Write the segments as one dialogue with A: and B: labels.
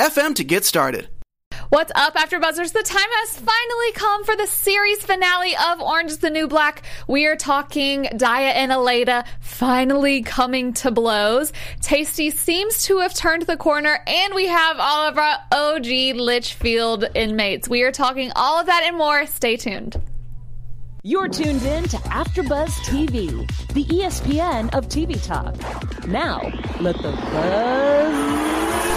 A: anchor.fm to get started.
B: What's up, After Buzzers? The time has finally come for the series finale of Orange is the New Black. We are talking Daya and Aleida finally coming to blows. Taystee seems to have turned the corner, and we have all of our OG Litchfield inmates. We are talking all of that and more. Stay tuned.
C: You're tuned in to AfterBuzz TV, the ESPN of TV talk. Now, let the buzz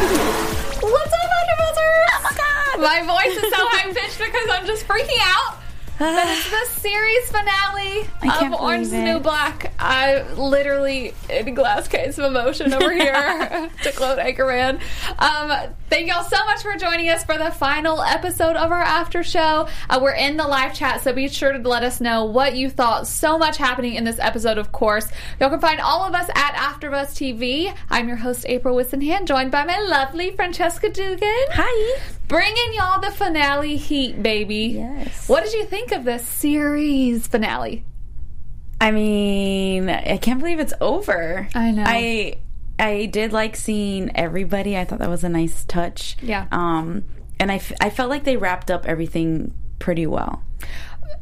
C: begin.
B: What's up, AfterBuzzers? Oh my god! My voice is so high pitched because I'm just freaking out. But it's the series finale of Orange is New. Black. I literally in a glass case of emotion over here to quote Anchorman. Um, thank y'all so much for joining us for the final episode of our after show. Uh, we're in the live chat, so be sure to let us know what you thought. So much happening in this episode, of course. Y'all can find all of us at AfterBuzz TV. I'm your host, April Wissenhand, joined by my lovely Francesca Dugan.
D: Hi.
B: Bringing y'all the finale heat, baby.
D: Yes.
B: What did you think of this series finale?
D: I mean, I can't believe it's over.
B: I know.
D: I I did like seeing everybody. I thought that was a nice touch.
B: Yeah.
D: Um, and I, f- I felt like they wrapped up everything pretty well.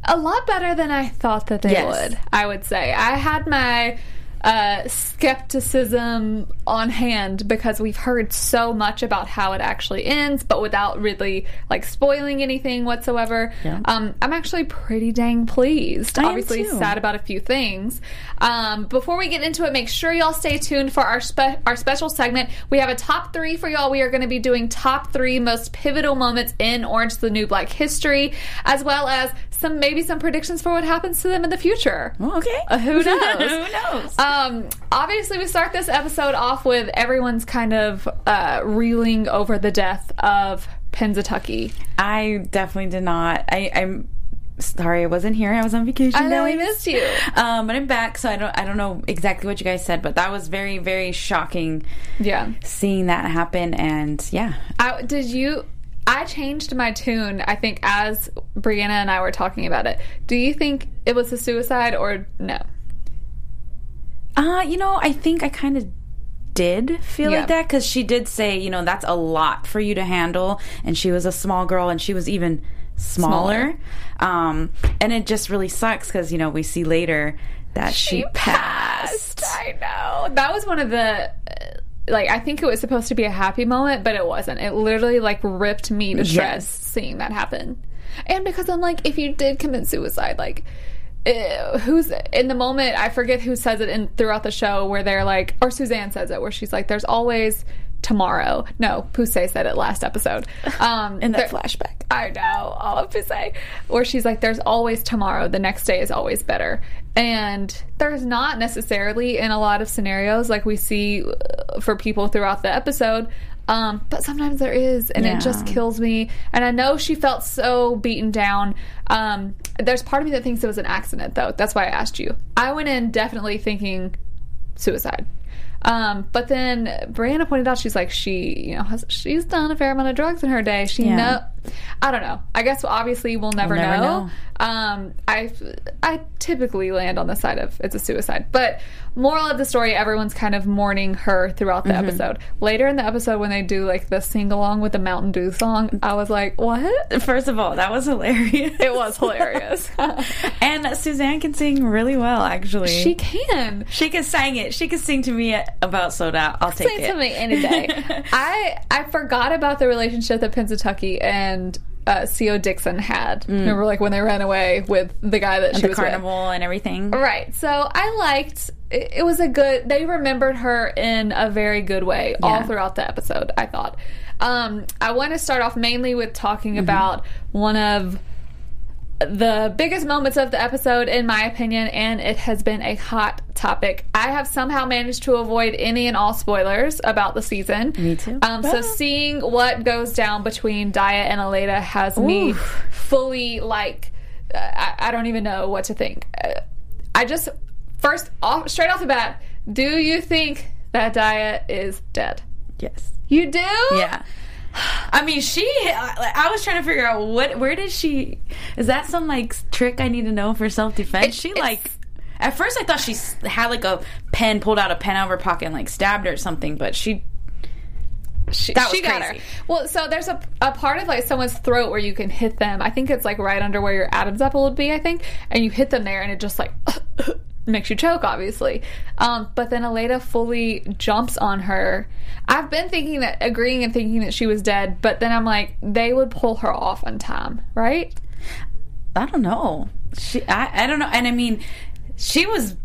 B: A lot better than I thought that they
D: Yes.
B: would, I would say. I had my uh, skepticism on hand because we've heard so much about how it actually ends, but without really like spoiling anything whatsoever.
D: Yeah.
B: Um, I'm actually pretty dang pleased.
D: I am
B: Obviously, sad about a few things. Um, before we get into it, make sure y'all stay tuned for our spe- our special segment. We have a top three for y'all. We are going to be doing top three most pivotal moments in Orange the New Black history, as well as some maybe some predictions for what happens to them in the future.
D: Well, okay.
B: Uh, who knows?
D: Who knows?
B: Um, obviously, we start this episode off with everyone's kind of uh, reeling over the death of Pennsatucky.
D: I definitely did not. I, I'm sorry I wasn't here. I was on vacation.
B: I know
D: I
B: missed you.
D: Um, but I'm back, so I don't I don't know exactly what you guys said, but that was very very shocking
B: Yeah.
D: seeing that happen. And yeah,
B: I, did you? I changed my tune. I think as Brianna and I were talking about it. Do you think it was a suicide or no?
D: Uh, you know, I think I kind of did feel
B: Yeah.
D: like that because she did say, you know, that's a lot for you to handle, and she was a small girl, and she was even smaller. Um, and it just really sucks because you know we see later that she, passed.
B: I know. That was one of the. Like I think it was supposed to be a happy moment, but it wasn't. It literally like ripped me to shreds
D: Yes.
B: seeing that happen. And because I'm like, if you did commit suicide, like, uh, who's in the moment? I forget who says it in throughout the show where they're like, or Suzanne says it, where she's like, "There's always tomorrow." No, Poussey said it last episode. Um,
D: In that
B: there-
D: flashback.
B: I know, all of Poussey. Where she's like, there's always tomorrow. The next day is always better. And there's not necessarily in a lot of scenarios like we see uh, for people throughout the episode. Um, but sometimes there is, and it just kills me. And I know she felt so beaten down. Um, there's part of me that thinks it was an accident, though. That's why I asked you. I went in definitely thinking suicide. Um, but then Brianna pointed out she's like she, you know, has, she's done a fair amount of drugs in her day. She
D: Yeah.
B: know, I don't know. I guess obviously we'll never,
D: We'll never
B: know.
D: know.
B: Um, I I typically land on the side of it's a suicide. But moral of the story, everyone's kind of mourning her throughout the episode. Later in the episode, when they do like the sing along with the Mountain Dew song, I was like, what?
D: First of all, that was hilarious.
B: It was hilarious.
D: and Suzanne can sing really well, actually.
B: she can.
D: she can sing it. She can sing to me about soda. I'll take
B: Say
D: it.
B: to me any day. I I forgot about the relationship that Pennsatucky and uh, Co Dixon had. Remember, like when they ran away with the guy that she
D: the
B: was with?
D: carnival and everything.
B: Right. So I liked it, it was a good they remembered her in a very good way all throughout the episode, I thought. Um I want to start off mainly with talking about one of the biggest moments of the episode, in my opinion, and it has been a hot topic. I have somehow managed to avoid any and all spoilers about the season.
D: Me too.
B: Um, so seeing what goes down between Daya and Aleida has me fully like uh, I, I don't even know what to think. Uh, I just first off straight off the bat, do you think that Daya is dead?
D: Yes.
B: You do?
D: Yeah. I mean, she. I was trying to figure out what. Where did she? Is that some like trick I need to know for self defense?
B: It-
D: She like. At first, I thought she had like a pen, pulled out a pen out of her pocket and like stabbed her or something. But she.
B: She,
D: That was
B: she got her. Well, so there's a, a part of like someone's throat where you can hit them. I think it's like right under where your Adam's apple would be. I think, and you hit them there, and it just like makes you choke, obviously. Um, but then Aleida fully jumps on her. I've been thinking that, agreeing and thinking that she was dead, but then I'm like, they would pull her off on time, right?
D: I don't know. She. I. I don't know. And I mean, she was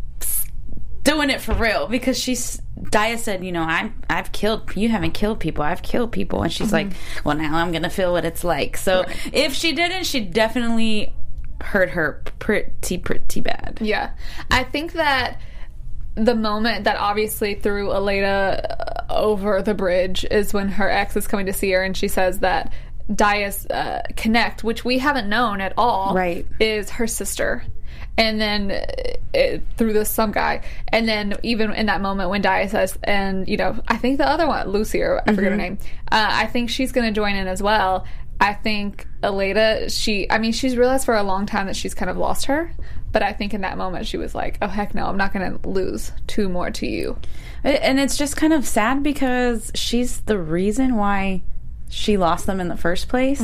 D: doing it for real because she's. Daya said, you know, I'm. I've killed. You haven't killed people. I've killed people. And she's like, well, now I'm gonna feel what it's like. So if she didn't, she definitely hurt her pretty pretty bad.
B: Yeah. I think that the moment that obviously threw Aleida uh, over the bridge is when her ex is coming to see her and she says that Dias uh, connect, which we haven't known at all,
D: Right.
B: is her sister. And then uh, it, through this some guy, and then even in that moment when Daya says, and you know, I think the other one, Lucy or I forget her name, uh, I think she's going to join in as well. I think Aleida, she, I mean, she's realized for a long time that she's kind of lost her, but I think in that moment she was like, oh heck no, I'm not going to lose two more to you.
D: And it's just kind of sad because she's the reason why she lost them in the first place.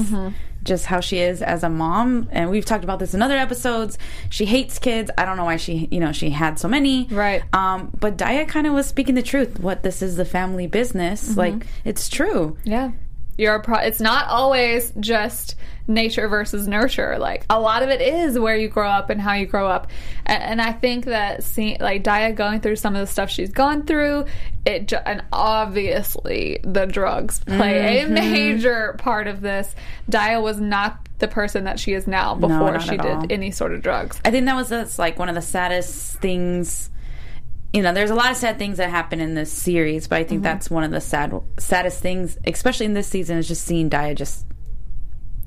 D: Just how she is as a mom. And we've talked about this in other episodes. She hates kids. I don't know why she, you know, she had so many.
B: Right.
D: Um, but Daya kind of was speaking the truth. What this is the family business. Like, it's true.
B: Yeah. You're a pro- it's not always just nature versus nurture. Like a lot of it is where you grow up and how you grow up. And, and I think that seeing like Daya going through some of the stuff she's gone through, it ju- and obviously the drugs play a mm-hmm. major part of this. Daya was not the person that she is now before
D: not
B: she did
D: all.
B: any sort of drugs.
D: I think that was that's like one of the saddest things. You know, there's a lot of sad things that happen in this series, but I think that's one of the sad, saddest things, especially in this season, is just seeing Daya just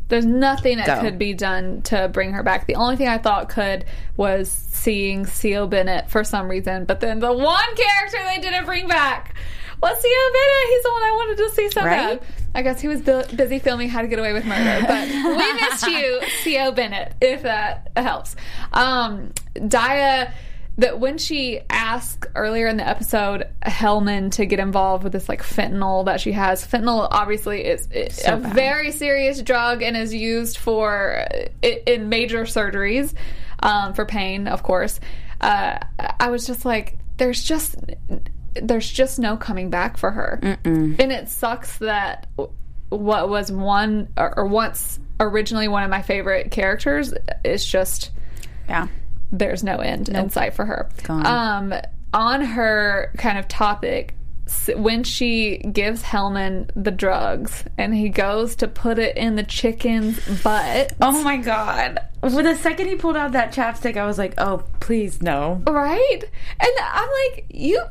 B: There's nothing that
D: Go.
B: could be done to bring her back. The only thing I thought could was seeing Co Bennett for some reason, but then the one character they didn't bring back was Co Bennett. He's the one I wanted to see so
D: Right?
B: bad. I guess he was bu- busy filming How to Get Away with Murder, but we missed you, Co Bennett, if that helps. Um, Daya. That when she asked earlier in the episode Hellman to get involved with this like fentanyl that she has, fentanyl obviously is, is
D: So
B: a
D: bad.
B: very serious drug and is used for in major surgeries um, for pain, of course. Uh, I was just like, there's just there's just no coming back for her, and it sucks that what was one or, or once originally one of my favorite characters is just
D: yeah.
B: There's no end in sight for her. Um, on her kind of topic, when she gives Hellman the drugs and he goes to put it in the chicken's butt,
D: Oh my god! For the second he pulled out that chapstick, I was like, "Oh, please no!"
B: right? And I'm like, you.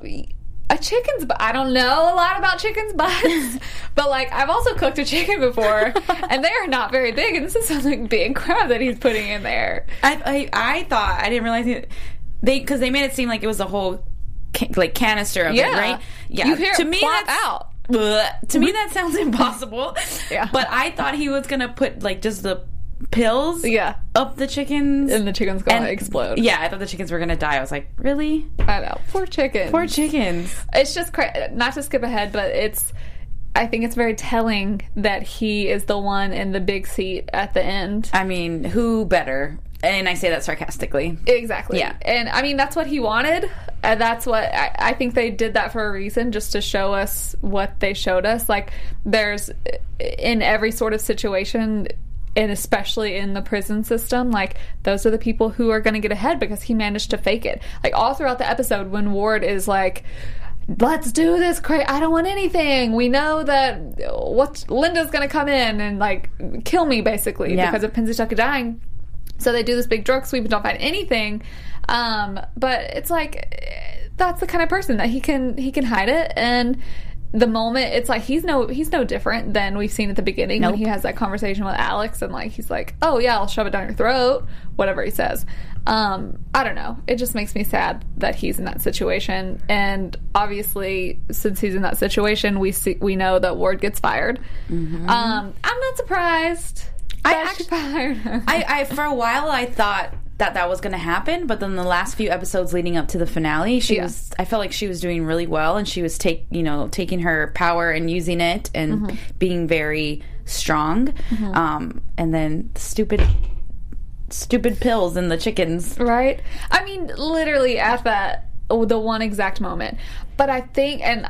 B: A chicken's butt. I don't know a lot about chickens' butts, but like I've also cooked a chicken before, and they are not very big. And this is something big crab that he's putting in there.
D: I, I I thought I didn't realize it. They because they made it seem like it was a whole ca- like canister of
B: Yeah.
D: it, right? Yeah.
B: You hear
D: to
B: it
D: me
B: plop out.
D: Bleh. To me that sounds impossible.
B: Yeah.
D: But I thought he was gonna put like just the pills.
B: Yeah.
D: Up the chickens.
B: And the chicken's gonna
D: And-
B: explode.
D: Yeah, I thought the chickens were gonna die. I was like, really?
B: I know. Poor chickens.
D: Poor chickens.
B: it's just cra- not to skip ahead, but it's. I think it's very telling that he is the one in the big seat at the end.
D: I mean, who better? And I say that sarcastically.
B: Exactly.
D: Yeah.
B: And I mean, that's what he wanted. And that's what I, I think they did that for a reason, just to show us what they showed us. Like, there's in every sort of situation, and especially in the prison system, like, those are the people who are going to get ahead because he managed to fake it. Like, all throughout the episode, when Ward is like, let's do this cra I don't want anything. We know that what Linda's going to come in and like kill me basically
D: Yeah.
B: because of Pennsatucky dying So they do this big drug sweep and don't find anything. Um, but it's like eh, that's the kind of person that he can he can hide it and the moment it's like he's no he's no different than we've seen at the beginning when he has that conversation with Alex and like he's like, "Oh yeah, I'll shove it down your throat," whatever he says. Um, I don't know. It just makes me sad that he's in that situation, and obviously, since he's in that situation, we see we know that Ward gets fired. Um, I'm not surprised.
D: I
B: that
D: actu-
B: she fired her.
D: I, I for a while I thought that that was going to happen, but then the last few episodes leading up to the finale, she
B: Yeah.
D: was. I felt like she was doing really well, and she was take you know taking her power and using it and
B: Mm-hmm.
D: being very strong. Um, and then stupid, stupid pills and the chickens.
B: Right? I mean, literally at that, the one exact moment. But I think, and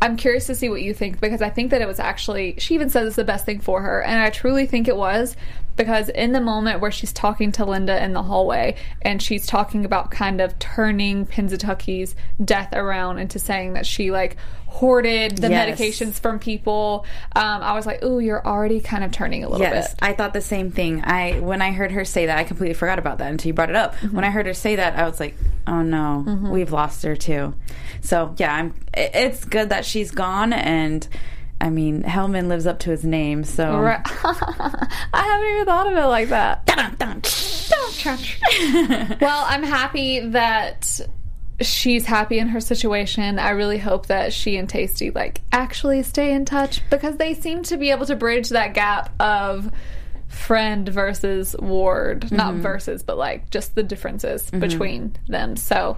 B: I'm curious to see what you think because I think that it was actually, she even says it's the best thing for her. And I truly think it was because in the moment where she's talking to Linda in the hallway and she's talking about kind of turning Pennsatucky's death around into saying that she like hoarded the
D: Yes.
B: medications from people, um, I was like, ooh, you're already kind of turning a little
D: Yes,
B: bit.
D: I thought the same thing. I when I heard her say that, I completely forgot about that until you brought it up.
B: Mm-hmm.
D: When I heard her say that, I was like, "Oh no, we've lost her too." So yeah, I'm. it- It's good that she's gone, and I mean, Hellman lives up to his name. So
B: Right. I haven't even thought of it like that. well, I'm happy that she's happy in her situation. I really hope that she and Taystee like actually stay in touch because they seem to be able to bridge that gap of friend versus ward, not mm-hmm. versus, but like just the differences mm-hmm. between them. So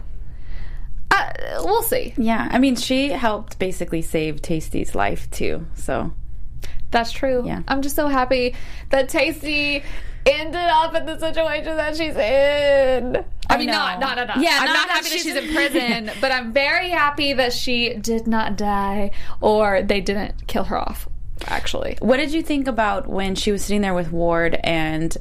B: uh, we'll see.
D: yeah, I mean, she helped basically save Taystee's life too. So
B: That's true.
D: Yeah.
B: I'm just so happy that Tasty ended up in the situation that she's in. I,
D: I
B: mean,
D: know.
B: not, not, not.
D: Yeah,
B: I'm
D: not
B: not, happy that
D: she's
B: she's in prison, but I'm very happy that she did not die or they didn't kill her off, actually.
D: What did you think about when she was sitting there with Ward and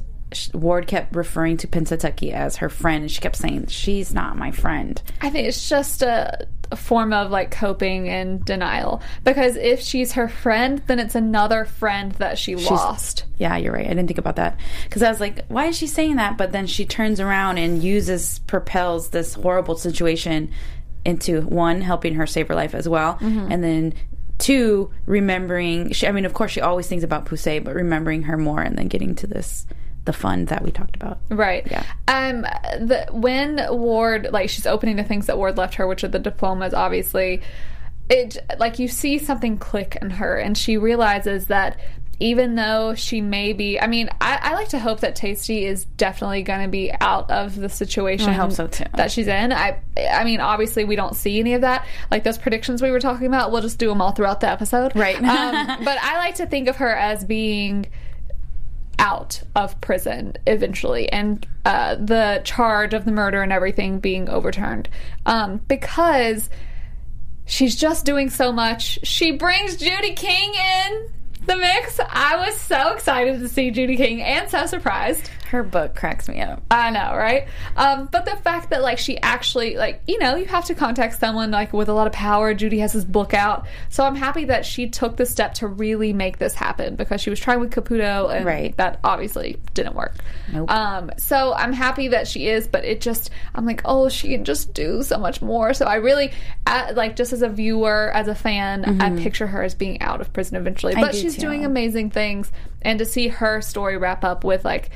D: Ward kept referring to Pennsatucky as her friend and she kept saying, She's not my friend.
B: I think it's just a, a form of like coping and denial because if she's her friend, then it's another friend that she lost.
D: Yeah, you're right. I didn't think about that. Because I was like, why is she saying that? But then she turns around and uses, propels this horrible situation into one, helping her save her life as well.
B: Mm-hmm.
D: And then two, remembering, she, I mean, of course, she always thinks about Poussey, but remembering her more and then getting to this, the fun that we talked about.
B: Right.
D: Yeah.
B: Um. The when Ward like she's opening the things that Ward left her, which are the diplomas, obviously. It like you see something click in her, and she realizes that even though she may be, I mean, I, I like to hope that Taystee is definitely going to be out of the situation.
D: I hope so, too.
B: That she's in. I, I mean, obviously we don't see any of that. Like those predictions we were talking about, we'll just do them all throughout the episode.
D: Right.
B: um, but I like to think of her as being out of prison eventually and uh, the charge of the murder and everything being overturned. Um, because she's just doing so much. She brings judy king in the mix. I was so excited to see judy king and so surprised
D: Her book cracks me up.
B: I know, right? Um, but the fact that like she actually like you know you have to contact someone like with a lot of power. Judy has this book out, so I'm happy that she took the step to really make this happen because she was trying with Caputo and
D: Right.
B: that obviously didn't work.
D: Nope.
B: Um, so I'm happy that she is, but it just I'm like oh she can just do so much more. So I really uh, like just as a viewer, as a fan, I picture her as being out of prison eventually. But
D: do
B: she's
D: too.
B: doing amazing things, and to see her story wrap up with like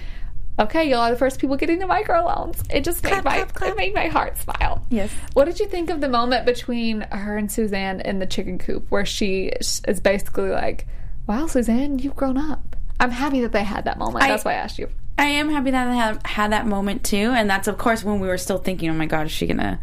B: okay, y'all are the first people getting the microloans. It just made my
D: clap, clap.
B: it made my heart smile.
D: Yes.
B: What did you think of the moment between her and Suzanne in the chicken coop, where she is basically like, "Wow, Suzanne, you've grown up." I'm happy that they had that moment.
D: I-
B: That's why I asked you.
D: I am happy that I have had that moment too, and that's of course when we were still thinking, "Oh my God, is she gonna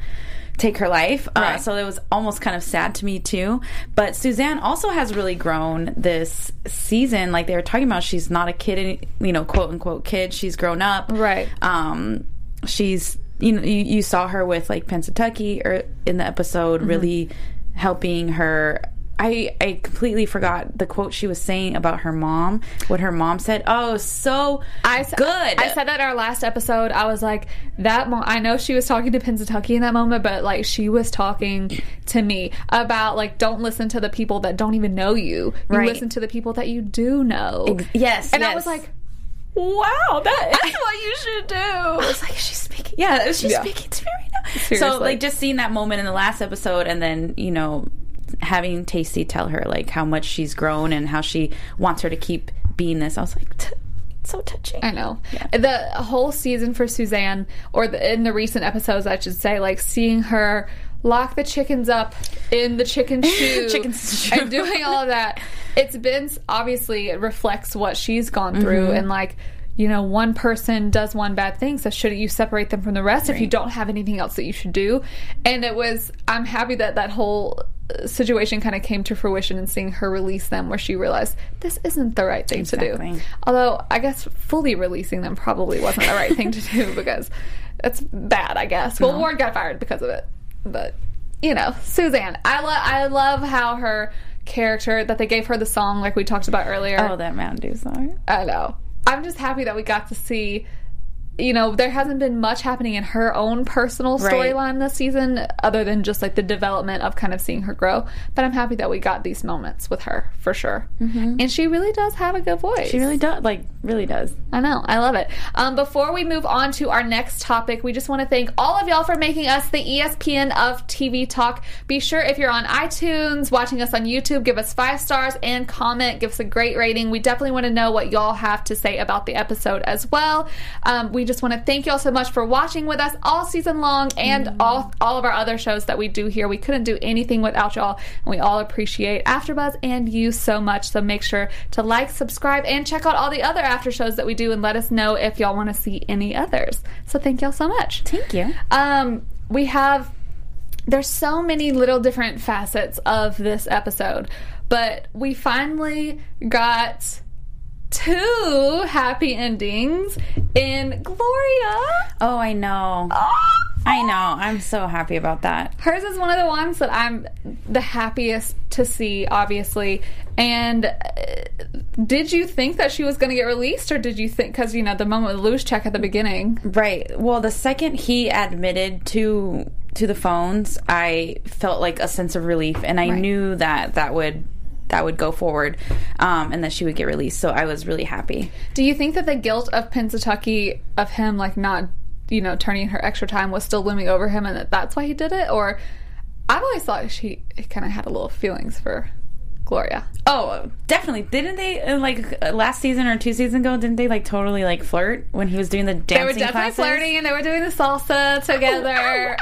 D: take her life?" Uh, so it was almost kind of sad to me too. But Suzanne also has really grown this season. Like they were talking about, she's not a kid, you know, quote unquote kid. She's grown up,
B: Right.
D: Um, she's you know you, you saw her with like Pennsatucky or in the episode,
B: Mm-hmm.
D: really helping her. I, I completely forgot the quote she was saying about her mom. What her mom said. Oh, so
B: I
D: good.
B: I said that in our last episode. I was like, that. Mo- I know she was talking to Pennsatucky in that moment, but like she was talking to me about like don't listen to the people that don't even know you. You
D: Right.
B: listen to the people that you do know.
D: Ex- yes,
B: And I was like, wow, that is what you should do.
D: I was like, she's speaking. Yeah, she's
B: Yeah.
D: speaking to me right now. So, like, just seeing that moment in the last episode, and then you know, having Taystee tell her like how much she's grown and how she wants her to keep being this. I was like, t- so touching.
B: I know. The whole season for Suzanne, or the, in the recent episodes, I should say, like seeing her lock the chickens up in the chicken shoe
D: Chicken shoe.
B: and doing all of that. It's been obviously it reflects what she's gone through
D: Mm-hmm.
B: and like. You know, one person does one bad thing, so shouldn't you separate them from the rest if you don't have anything else that you should do? And it was, I'm happy that that whole situation kind of came to fruition and seeing her release them where she realized this isn't the right thing to do. Although I guess fully releasing them probably wasn't the right thing to do because it's bad. I guess. Well, Ward got fired because of it, but you know, Suzanne. I love. I love how her character that they gave her the song like we talked about earlier.
D: Oh, that Mountain Dew song.
B: I know. I'm just happy that we got to see. You know, there hasn't been much happening in her own personal
D: Right.
B: storyline this season, other than just like the development of kind of seeing her grow. But I'm happy that we got these moments with her for sure. Mm-hmm. And she really does have a good voice.
D: She really does. Like, really does.
B: I know. I love it. Um, before we move on to our next topic, we just want to thank all of y'all for making us the ESPN of TV Talk. Be sure if you're on iTunes, watching us on YouTube, give us five stars and comment. Give us a great rating. We definitely want to know what y'all have to say about the episode as well. Um, we just want to thank y'all so much for watching with us all season long and all all of our other shows that we do here. We couldn't do anything without y'all, and we all appreciate AfterBuzz and you so much. So make sure to like, subscribe, and check out all the other after shows that we do, and let us know if y'all want to see any others. So thank y'all so much.
D: Thank you.
B: Um, we have there's so many little different facets of this episode, but we finally got two happy endings in Gloria.
D: Oh, I know. I know. I'm so happy about that.
B: Hers is one of the ones that I'm the happiest to see, obviously. And uh, did you think that she was going to get released, or did you think because you know the moment with check at the beginning?
D: Right. Well, the second he admitted to to the phones, I felt like a sense of relief, and I
B: Right.
D: knew that that would that would go forward, um, and that she would get released. So I was really happy.
B: Do you think that the guilt of Pennsatucky of him like not you know turning her extra time was still looming over him, and that that's why he did it? Or I've always thought she kind of had a little feelings for Gloria.
D: Oh, definitely. Didn't they uh, like last season or two seasons ago? Didn't they like totally like flirt when he was doing the dancing
B: They were definitely
D: classes?
B: flirting, and they were doing the salsa together.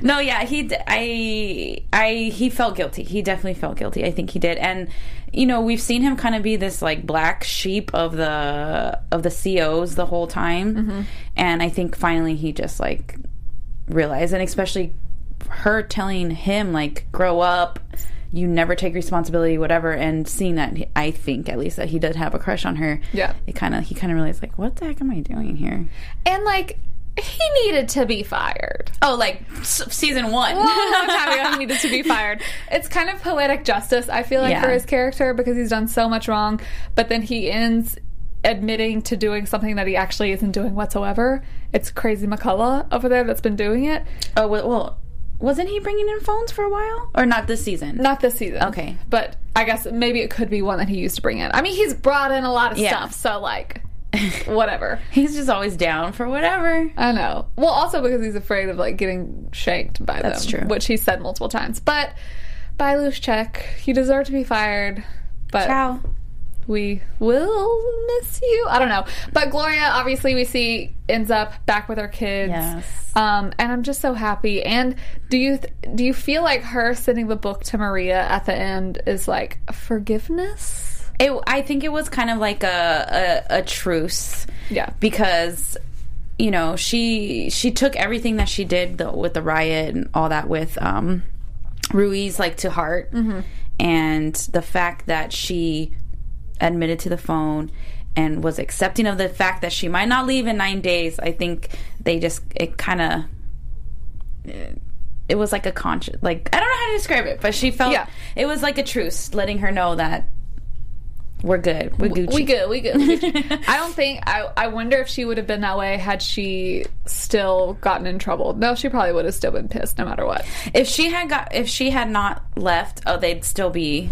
D: no, yeah, he, d- I, I, he felt guilty. He definitely felt guilty. I think he did, and you know, we've seen him kind of be this like black sheep of the of the COs the whole time, and I think finally he just like realized, and especially her telling him like, grow up. You never take responsibility, whatever, and seeing that I think at least that he did have a crush on her.
B: Yeah.
D: it kind of he kind of realized like, what the heck am I doing here?
B: and like he needed to be fired.
D: Oh, like s- season one.
B: long time ago he needed to be fired. It's kind of poetic justice, I feel like,
D: Yeah.
B: for his character because he's done so much wrong, but then he ends admitting to doing something that he actually isn't doing whatsoever. It's crazy McCullough over there that's been doing it.
D: Oh well, well, wasn't he bringing in phones for a while, or not this season?
B: Not this season.
D: Okay.
B: But I guess maybe it could be one that he used to bring in. I mean, he's brought in a lot of
D: Yeah.
B: stuff, so like, whatever.
D: He's just always down for whatever.
B: I know. Well, also because he's afraid of like getting shanked by them.
D: That's
B: them,
D: true.
B: which he said multiple times. But by Luschek, you deserve to be fired. But
D: Ciao.
B: We will miss you. I don't know. But Gloria, obviously, we see ends up back with her kids.
D: Yes.
B: Um, and I'm just so happy. And do you th- do you feel like her sending the book to Maria at the end is like forgiveness?
D: It, I think it was kind of like a, a a truce.
B: Yeah.
D: Because you know she she took everything that she did the, with the riot and all that with um, Ruiz like to heart, and the fact that she admitted to the phone and was accepting of the fact that she might not leave in nine days. I think they just it kind of it was like a conscious like I don't know how to describe it, but she felt
B: Yeah.
D: it was like a truce, letting her know that we're good, we're Gucci.
B: We good, we good. we good. I don't think I. I wonder if she would have been that way had she still gotten in trouble. No, she probably would have still been pissed no matter what.
D: If she had got, if she had not left, oh, they'd still be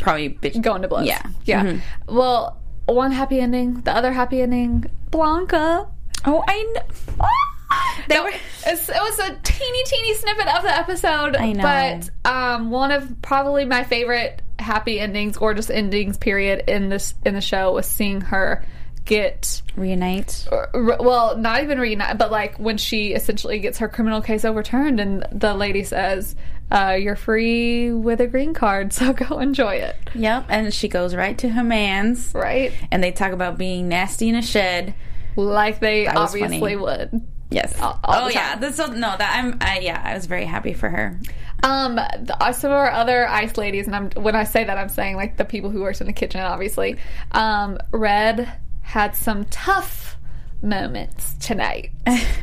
D: probably bitch.
B: Going to blows.
D: Yeah.
B: yeah.
D: Mhm.
B: Well, one happy ending, the other happy ending, Blanca.
D: Oh, I know. They were.
B: It was a teeny, teeny snippet of the episode.
D: I know.
B: But um, one of probably my favorite happy endings or just endings period in this in the show was seeing her get
D: Reunite.
B: r- well, not even reunite, but like when she essentially gets her criminal case overturned, and the lady says, uh, "You're free with a green card, so go enjoy it."
D: Yep. And she goes right to her man's.
B: Right?
D: And they talk about being nasty in a shed.
B: Like they obviously
D: funny.
B: would.
D: Yes.
B: All- all
D: oh yeah. This no that I'm. I, yeah. I was very happy for her.
B: Um, the, uh, some of our other ice ladies, and I'm when I say that, I'm saying like the people who worked in the kitchen, obviously. Um, Red had some tough moments tonight.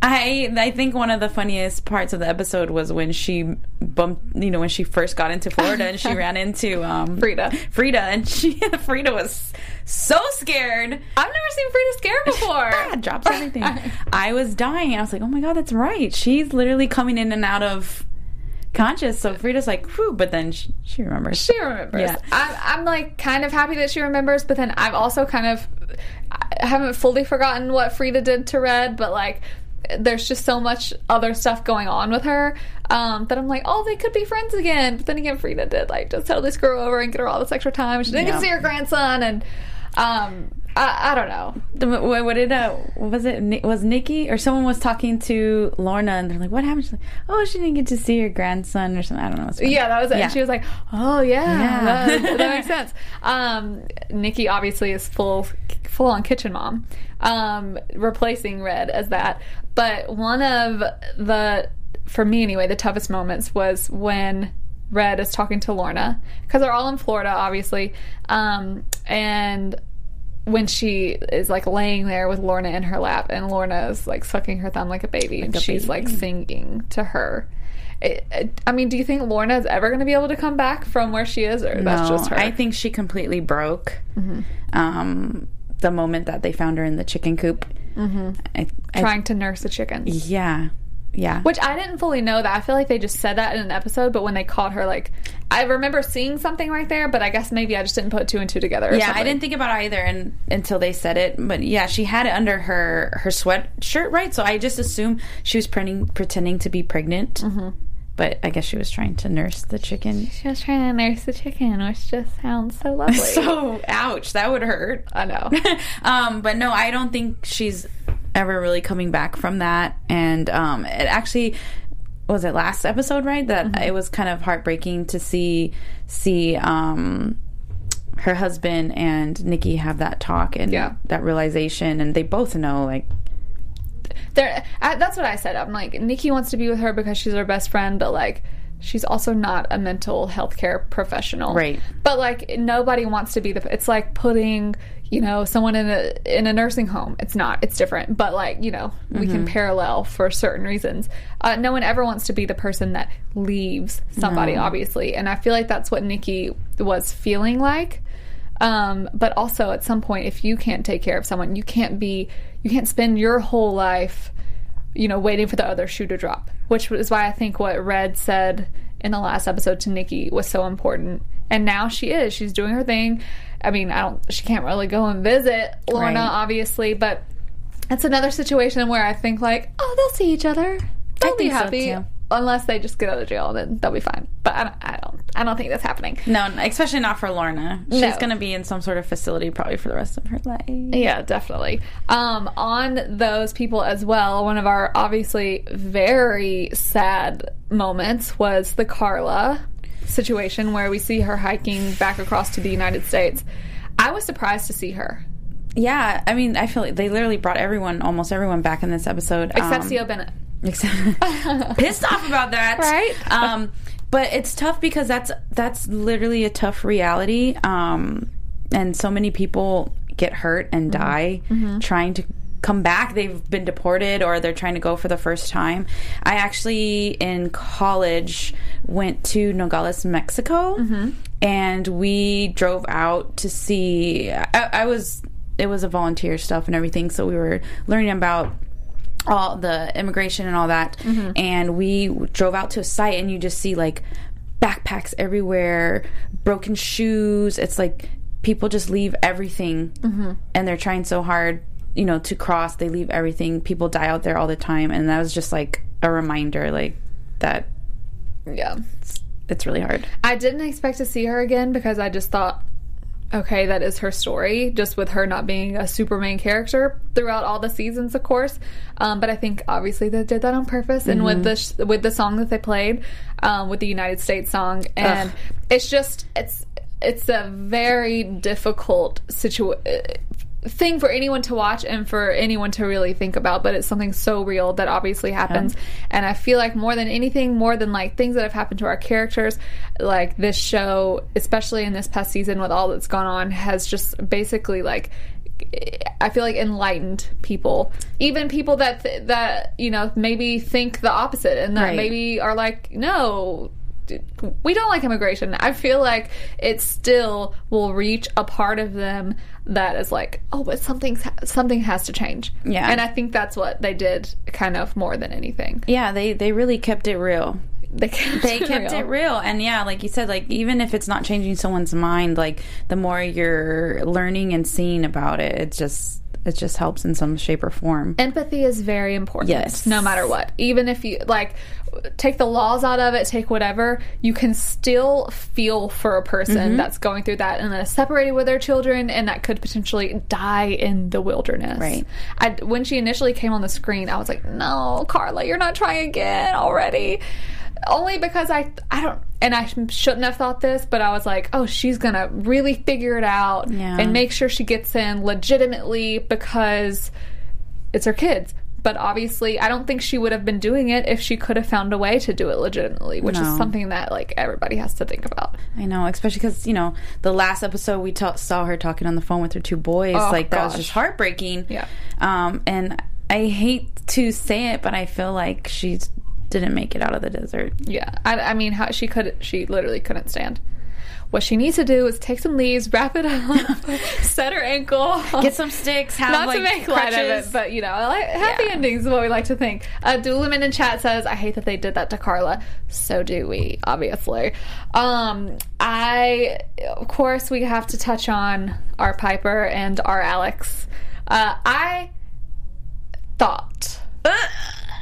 D: I I think one of the funniest parts of the episode was when she bumped, you know, when she first got into Florida and she ran into um,
B: Frieda.
D: Frieda, and she Frieda was so scared.
B: I've never seen Frieda scared before.
D: Ah, drops everything. I was dying. I was like, oh my god, that's right. She's literally coming in and out of conscious. So Frieda's like, whew, but then she, she remembers.
B: She remembers.
D: Yeah.
B: I'm, I'm like kind of happy that she remembers, but then I've also kind of I haven't fully forgotten what Frieda did to Red, but like there's just so much other stuff going on with her um, that I'm like, oh, they could be friends again. But then again, Frieda did like just totally screw over and get her all this extra time. She didn't get to see her grandson, and um, I, I don't know.
D: What, what did uh, was it? Was Nikki or someone was talking to Lorna and they're like, "What happened?" She's like, "Oh, she didn't get to see her grandson or something." I don't know.
B: Yeah, that was it.
D: Yeah.
B: And she was like, "Oh yeah,
D: Yeah.
B: That, that makes sense." Um, Nikki obviously is full full on kitchen mom, um, replacing Red as that. But one of the, for me anyway, the toughest moments was when Red is talking to Lorna because they're all in Florida, obviously, um, and when she is like laying there with Lorna in her lap, and Lorna is like sucking her thumb like a baby, and
D: a
B: she's
D: baby.
B: like singing to her. It, it- I mean, do you think Lorna is ever going to be able to come back from where she is, or that's
D: No,
B: just her? Mm-hmm.
D: I think she completely broke. Um, the moment that they found her in the chicken coop. Mm-hmm. I, I-
B: trying to nurse a chicken,
D: yeah, yeah.
B: which I didn't fully know that. I feel like they just said that in an episode, but when they caught her, like I remember seeing something right there, but I guess maybe I just didn't put two and two together. or
D: yeah, I didn't think about it either and, until they said it. But yeah, she had it under her her sweatshirt, right? So I just assumed she was pretending pretending to be pregnant. Mm-hmm. But I guess she was trying to nurse the chicken.
B: She was trying to nurse the chicken, which just sounds so lovely.
D: So ouch, that would hurt.
B: I know.
D: um, but no, I don't think she's ever really coming back from that. And um, it actually was it last episode, right? That
B: Mm-hmm.
D: it was kind of heartbreaking to see see um, her husband and Nikki have that talk and
B: Yeah.
D: that realization, and they both know like
B: there that's what I said. I'm like Nikki wants to be with her because she's her best friend, but like she's also not a mental health care professional.
D: Right.
B: But like nobody wants to be the it's like putting, you know, someone in a in a nursing home. It's not. It's different. But like, you know, we can parallel for certain reasons. Uh, no one ever wants to be the person that leaves somebody obviously. And I feel like that's what Nikki was feeling like. Um, but also at some point, if you can't take care of someone, you can't be, you can't spend your whole life, you know, waiting for the other shoe to drop. Which is why I think what Red said in the last episode to Nikki was so important. And now she is. She's doing her thing. I mean, I don't. She can't really go and visit Lorna,
D: Right.
B: obviously, but it's another situation where I think like, oh, they'll see each other. They'll be
D: so,
B: happy.
D: too.
B: Unless they just get out of jail, then they'll be fine. But I don't, I don't, I don't think that's happening.
D: no, especially not for Lorna. She's
B: No.
D: going to be in some sort of facility probably for the rest of her life.
B: Yeah, definitely. Um, on those people as well, one of our obviously very sad moments was the Karla situation where we see her hiking back across to the United States. I was surprised to see her,
D: Yeah, I mean, I feel like they literally brought everyone, almost everyone, back in this episode,
B: except
D: um,
B: C.O. Bennett.
D: Pissed off about that,
B: Right?
D: Um, but it's tough because that's that's literally a tough reality, um, and so many people get hurt and die trying to come back. They've been deported or they're trying to go for the first time. I actually in college went to Nogales, Mexico, and we drove out to see. I, I was it was a volunteer stuff and everything, so we were learning about all the immigration and all that and we drove out to a site and you just see like backpacks everywhere broken shoes it's like people just leave everything
B: Mm-hmm.
D: and they're trying so hard, you know, to cross. They leave everything. People die out there all the time, and that was just like a reminder, like that
B: Yeah.
D: it's really hard.
B: I didn't expect to see her again because I just thought, okay, that is her story, just with her not being a super main character throughout all the seasons, of course. Um, but I think obviously they did that on purpose, and with the sh- with the song that they played, um, with the United States song, and it's just it's it's a very difficult situation thing for anyone to watch and for anyone to really think about but it's something so real that obviously happens. And i feel like more than anything more than like things that have happened to our characters like this show especially in this past season with all that's gone on has just basically like I feel like enlightened people, even people that th- that you know maybe think the opposite, and that
D: Right.
B: maybe are like, no, we don't like immigration. I feel like it still will reach a part of them that is like, oh, but something's something has to change.
D: Yeah.
B: and I think that's what they did, kind of more than anything.
D: Yeah, they they really kept it real.
B: They kept,
D: They kept it real, and yeah, like you said, like even if it's not changing someone's mind, like the more you're learning and seeing about it, it's just it just helps in some shape or form.
B: Empathy is very important.
D: Yes.
B: No matter what. Even if you like take the laws out of it, take whatever, you can still feel for a person
D: Mm-hmm.
B: that's going through that and that is separated with their children and that could potentially die in the wilderness.
D: Right.
B: I, when she initially came on the screen, I was like, no, Karla, you're not trying again already. Only because I I don't and I shouldn't have thought this, but I was like, oh, she's gonna really figure it out
D: Yeah.
B: and make sure she gets in legitimately because it's her kids. But obviously, I don't think she would have been doing it if she could have found a way to do it legitimately, which is something that like everybody has to think about.
D: I know, especially because you know the last episode we ta- saw her talking on the phone with her two boys.
B: Oh,
D: like that was just heartbreaking.
B: Yeah.
D: Um, and I hate to say it, but I feel like she didn't make it out of the desert.
B: Yeah, I, I mean, how she could, she literally couldn't stand. What she needs to do is take some leaves, wrap it up, set her ankle,
D: Get some sticks. Have
B: Not
D: like
B: to make light of it, but you know, like, happy
D: Yeah.
B: endings is what we like to think. Uh, Dooliman in chat says, "I hate that they did that to Karla." So do we, obviously. Um, I, of course, we have to touch on our Piper and our Alex. Uh, I thought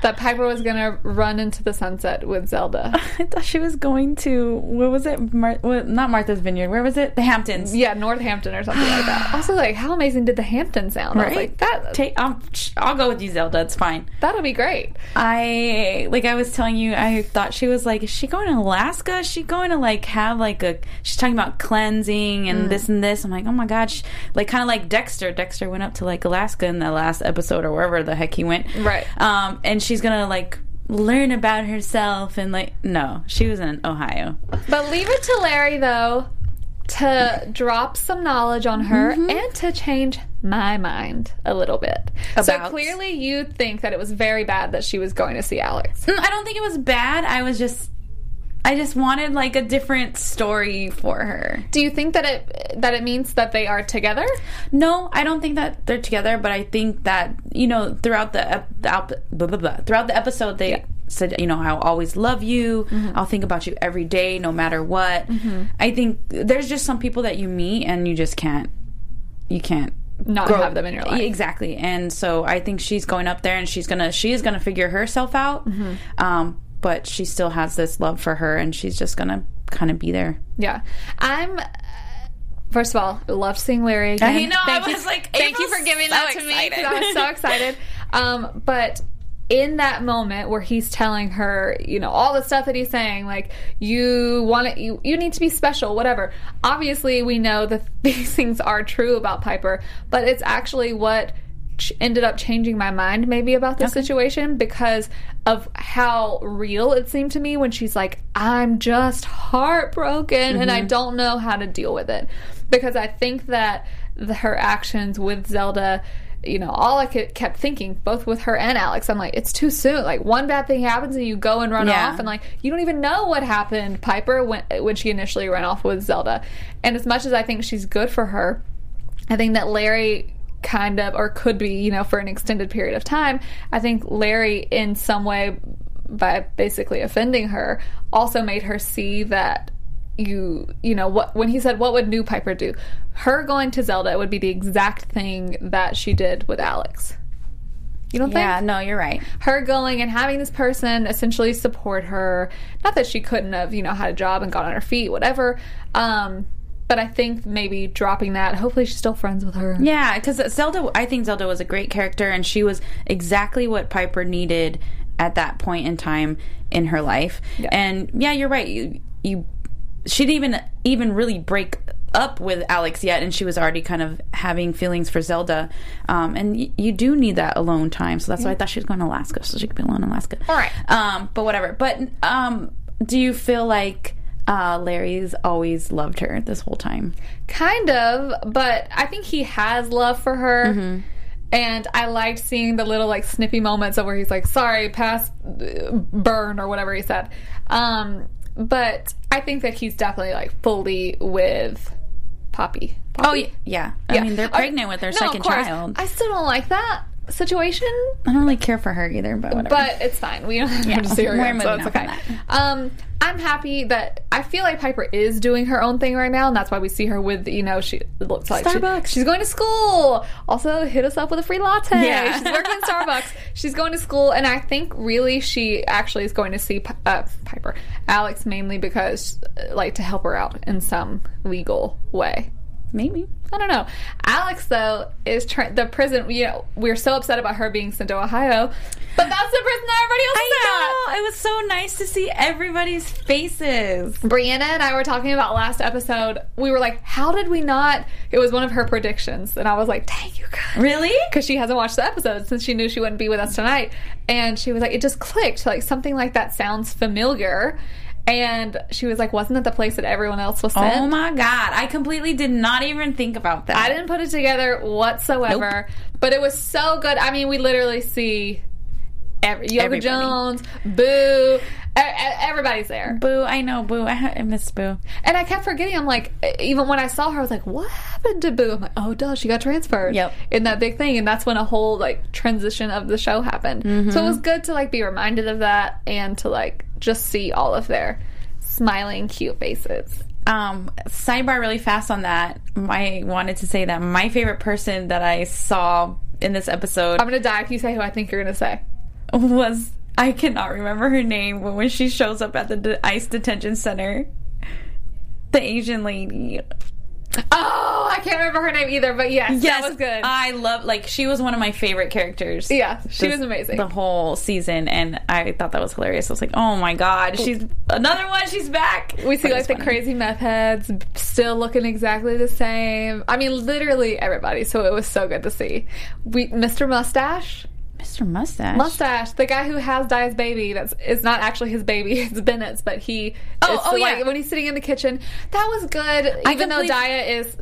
B: that Piper was gonna run into the sunset with Zelda.
D: I thought she was going to what was it? Mar- not Martha's Vineyard. Where was it? The Hamptons.
B: Yeah, Northampton or something like that. Also, like, how amazing did the Hampton sound?
D: Right.
B: like, that
D: Take. Sh- I'll go with you, Zelda. It's fine.
B: that'll be great.
D: I like I was telling you, I thought she was like, is she going to Alaska? Is she going to like have like a? She's talking about cleansing and this and this. I'm like, oh my god, she, like kind of like Dexter. Dexter went up to like Alaska in the last episode or wherever the heck he went.
B: Right.
D: Um, and she's gonna like learn about herself and like no, she was in Ohio.
B: But leave it to Larry, though, to drop some knowledge on her
D: Mm-hmm.
B: and to change my mind a little bit. So clearly, you think that it was very bad that she was going to see Alex.
D: Mm, I don't think it was bad. I was just. I just wanted like a different story for her.
B: Do you think that it that it means that they are together?
D: No, I don't think that they're together, but I think that you know throughout the, ep- the ep- blah, blah, blah, throughout the episode they said you know I'll always love you. Mm-hmm. I'll think about you every day, no matter what. Mm-hmm. I think there's just some people that you meet and you just can't you can't
B: Not
D: grow-
B: have them in your life.
D: exactly. And so I think she's going up there and she's gonna she is gonna figure herself out. Mm-hmm. Um, but she still has this love for her, and she's just gonna kind of be there.
B: Yeah, I'm. First of all, I loved seeing Larry again.
D: I know, I
B: Thank you-
D: was like,
B: thank you for giving
D: so
B: that to me
D: excited.
B: because I was so excited. Um, but in that moment where he's telling her, you know, all the stuff that he's saying, like you want it, you you need to be special, whatever. Obviously, we know that these things are true about Piper, but it's actually what ch- ended up changing my mind maybe about this situation because of how real it seemed to me when she's like i'm just heartbroken and i mm-hmm. don't know how to deal with it. Because i think that the, her actions with zelda you know all i could, kept thinking both with her and alex i'm like it's too soon. Like one bad thing happens and you go and run
D: Yeah.
B: off and like you don't even know what happened. Piper when when she initially ran off with zelda. And as much as i think she's good for her I think that Larry kind of, or could be, you know, for an extended period of time, I think Larry, in some way, by basically offending her, also made her see that you you know what when he said what would new Piper do, her going to Zelda would be the exact thing that she did with Alex. You don't
D: Yeah,
B: think?
D: Yeah, no, you're right.
B: her going and having this person essentially support her. Not that she couldn't have, you know, had a job and got on her feet, whatever. Um, but I think maybe dropping that. Hopefully, she's still friends with her.
D: Yeah, because Zelda, I think Zelda was a great character, and she was exactly what Piper needed at that point in time in her life. And yeah, you're right. You, you she didn't even even really break up with Alex yet, and she was already kind of having feelings for Zelda. Um, and y- you do need that alone time, so that's why I thought she was going to Alaska, so she could be alone in Alaska.
B: All right.
D: Um, but whatever. But um, do you feel like? Uh, Larry's always loved her this whole time.
B: Kind of, but I think he has love for her.
D: Mm-hmm.
B: And I liked seeing the little like snippy moments of where he's like, "Sorry, pass, uh, burn" or whatever he said. Um, but I think that he's definitely like fully with Poppy.
D: Oh
B: Poppy?
D: y- yeah, I mean they're pregnant with their
B: No,
D: second child.
B: I still don't like that situation,
D: I don't really care for her either, but whatever.
B: but it's fine. We don't have to see her again, so it's okay. Um, I'm happy that I feel like Piper is doing her own thing right now, and that's why we see her with you know she looks like she-
D: Starbucks.
B: she's going to school. Also, hit us up with a free latte.
D: Yeah.
B: she's working in Starbucks. She's going to school, and I think really she actually is going to see uh, Piper Alex mainly because uh, like to help her out in some legal way.
D: maybe.
B: I don't know. Alex though is trying the prison. You know, we're so upset about her being sent to Ohio, but that's the prison that everybody else.
D: I know. It was so nice to see everybody's faces.
B: Brianna and I were talking about last episode. We were like, how did we not? It was one of her predictions, and I was like, dang, you guys.
D: Really?
B: Because she hasn't watched the episode since she knew she wouldn't be with us tonight. And she was like, it just clicked. Like, something like that sounds familiar. And she was like, wasn't that the place that everyone else was sent?
D: Oh my god! I completely did not even think about that.
B: I didn't put it together whatsoever, but it was so good. I mean, we literally see every, Yoga
D: Everybody.
B: Jones, Boo, everybody's there.
D: Boo! I know, Boo. I, I miss Boo.
B: And I kept forgetting. I'm like, even when I saw her, I was like, what happened to Boo? I'm like, oh, duh, she got transferred.
D: Yep.
B: In that big thing, and that's when a whole like transition of the show happened.
D: Mm-hmm.
B: So it was good to like be reminded of that and to like just see all of their smiling, cute faces.
D: Um, sidebar really fast on that. I wanted to say that my favorite person that I saw in this episode
B: I'm gonna die if you say who I think you're gonna say.
D: was I cannot remember her name, but when she shows up at the de- ICE detention center, the Asian lady.
B: Oh, I can't remember her name either, but yes, that was good.
D: I love like she was one of my favorite characters.
B: yeah, she was amazing.
D: The whole season, and I thought that was hilarious. I was like, "Oh my god, she's another one. She's back."
B: we see like the
D: funny.
B: crazy meth heads still looking exactly the same. I mean, literally everybody. So it was so good to see. We, Mr. Mustache,
D: Mr. Mustache.
B: Mustache, the guy who has Daya's baby. That's it's not actually his baby. It's Bennett's, but he.
D: Oh,
B: it's
D: oh,
B: the- like,
D: yeah.
B: when he's sitting in the kitchen, that was good.
D: I
B: Even though Daya is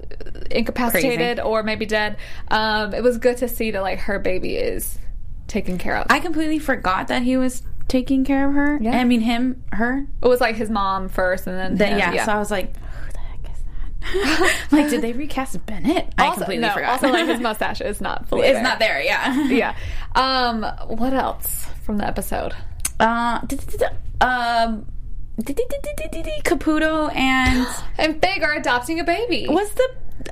B: incapacitated or maybe dead, um, it was good to see that like her baby is taken care of.
D: I completely forgot that he was taking care of her.
B: Yeah.
D: I mean, him, her.
B: it was like his mom first, and then
D: The-
B: him,
D: yeah, So I was like, "Who the heck is that?" like, did they recast Bennett? I completely
B: no,
D: forgot.
B: also like his mustache is not fully
D: it's
B: there.
D: not there. Yeah.
B: yeah. Um, what else from the episode?
D: Uh, um, Caputo and
B: And Fig are adopting a baby.
D: was the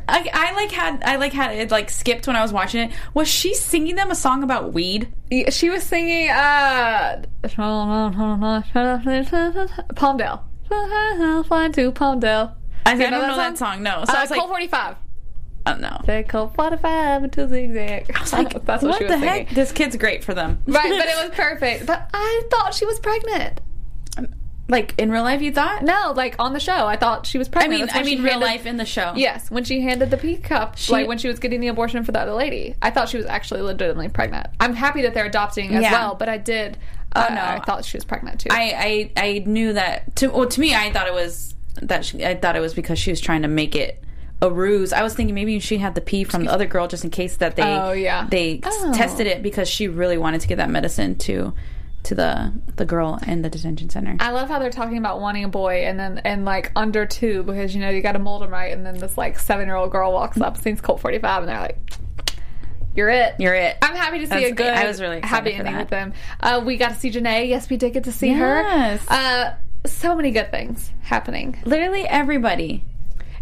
D: I, I like had I like had it like skipped when I was watching it. Was she singing them a song about weed?
B: Yeah, She was singing uh Palmdale. Flying to Palmdale.
D: I, I don't
B: know
D: know,
B: that
D: that
B: song?
D: song. No, so
B: uh,
D: I was like,
B: Colt 45.
D: oh no.
B: They Colt 45 until zigzag. I was
D: Like,
B: That's what,
D: what
B: she
D: the
B: was
D: heck?
B: singing.
D: This kid's great for them.
B: Right, but it was perfect. But I thought she was pregnant.
D: like in real life. You thought?
B: No, like on the show, I thought she was pregnant.
D: I
B: mean,
D: I
B: when she
D: mean, real
B: handed-
D: life in the show.
B: Yes, when she handed the pee cup, like when she was getting the abortion for the other lady, I thought she was actually legitimately pregnant. I'm happy that they're adopting as
D: Yeah.
B: well, but I did. Uh,
D: no.
B: I thought she was pregnant too.
D: I, I I knew that to well to me I thought it was that she, I thought it was because she was trying to make it a ruse. I was thinking maybe she had the pee from the other girl just in case that they
B: Oh, yeah.
D: they
B: Oh.
D: tested it because she really wanted to give that medicine to to the the girl in the detention center.
B: I love how they're talking about wanting a boy and then and like under two because you know you got to mold them right, and then this like seven year old girl walks up, sings Colt 45, and they're like, "You're it."
D: You're it.
B: I'm happy to see
D: That's-
B: a good,
D: I was really
B: happy ending with them. Uh, we got to see Janae. Yes, we did get to see
D: Yes.
B: her. Uh, so many good things happening.
D: Literally everybody.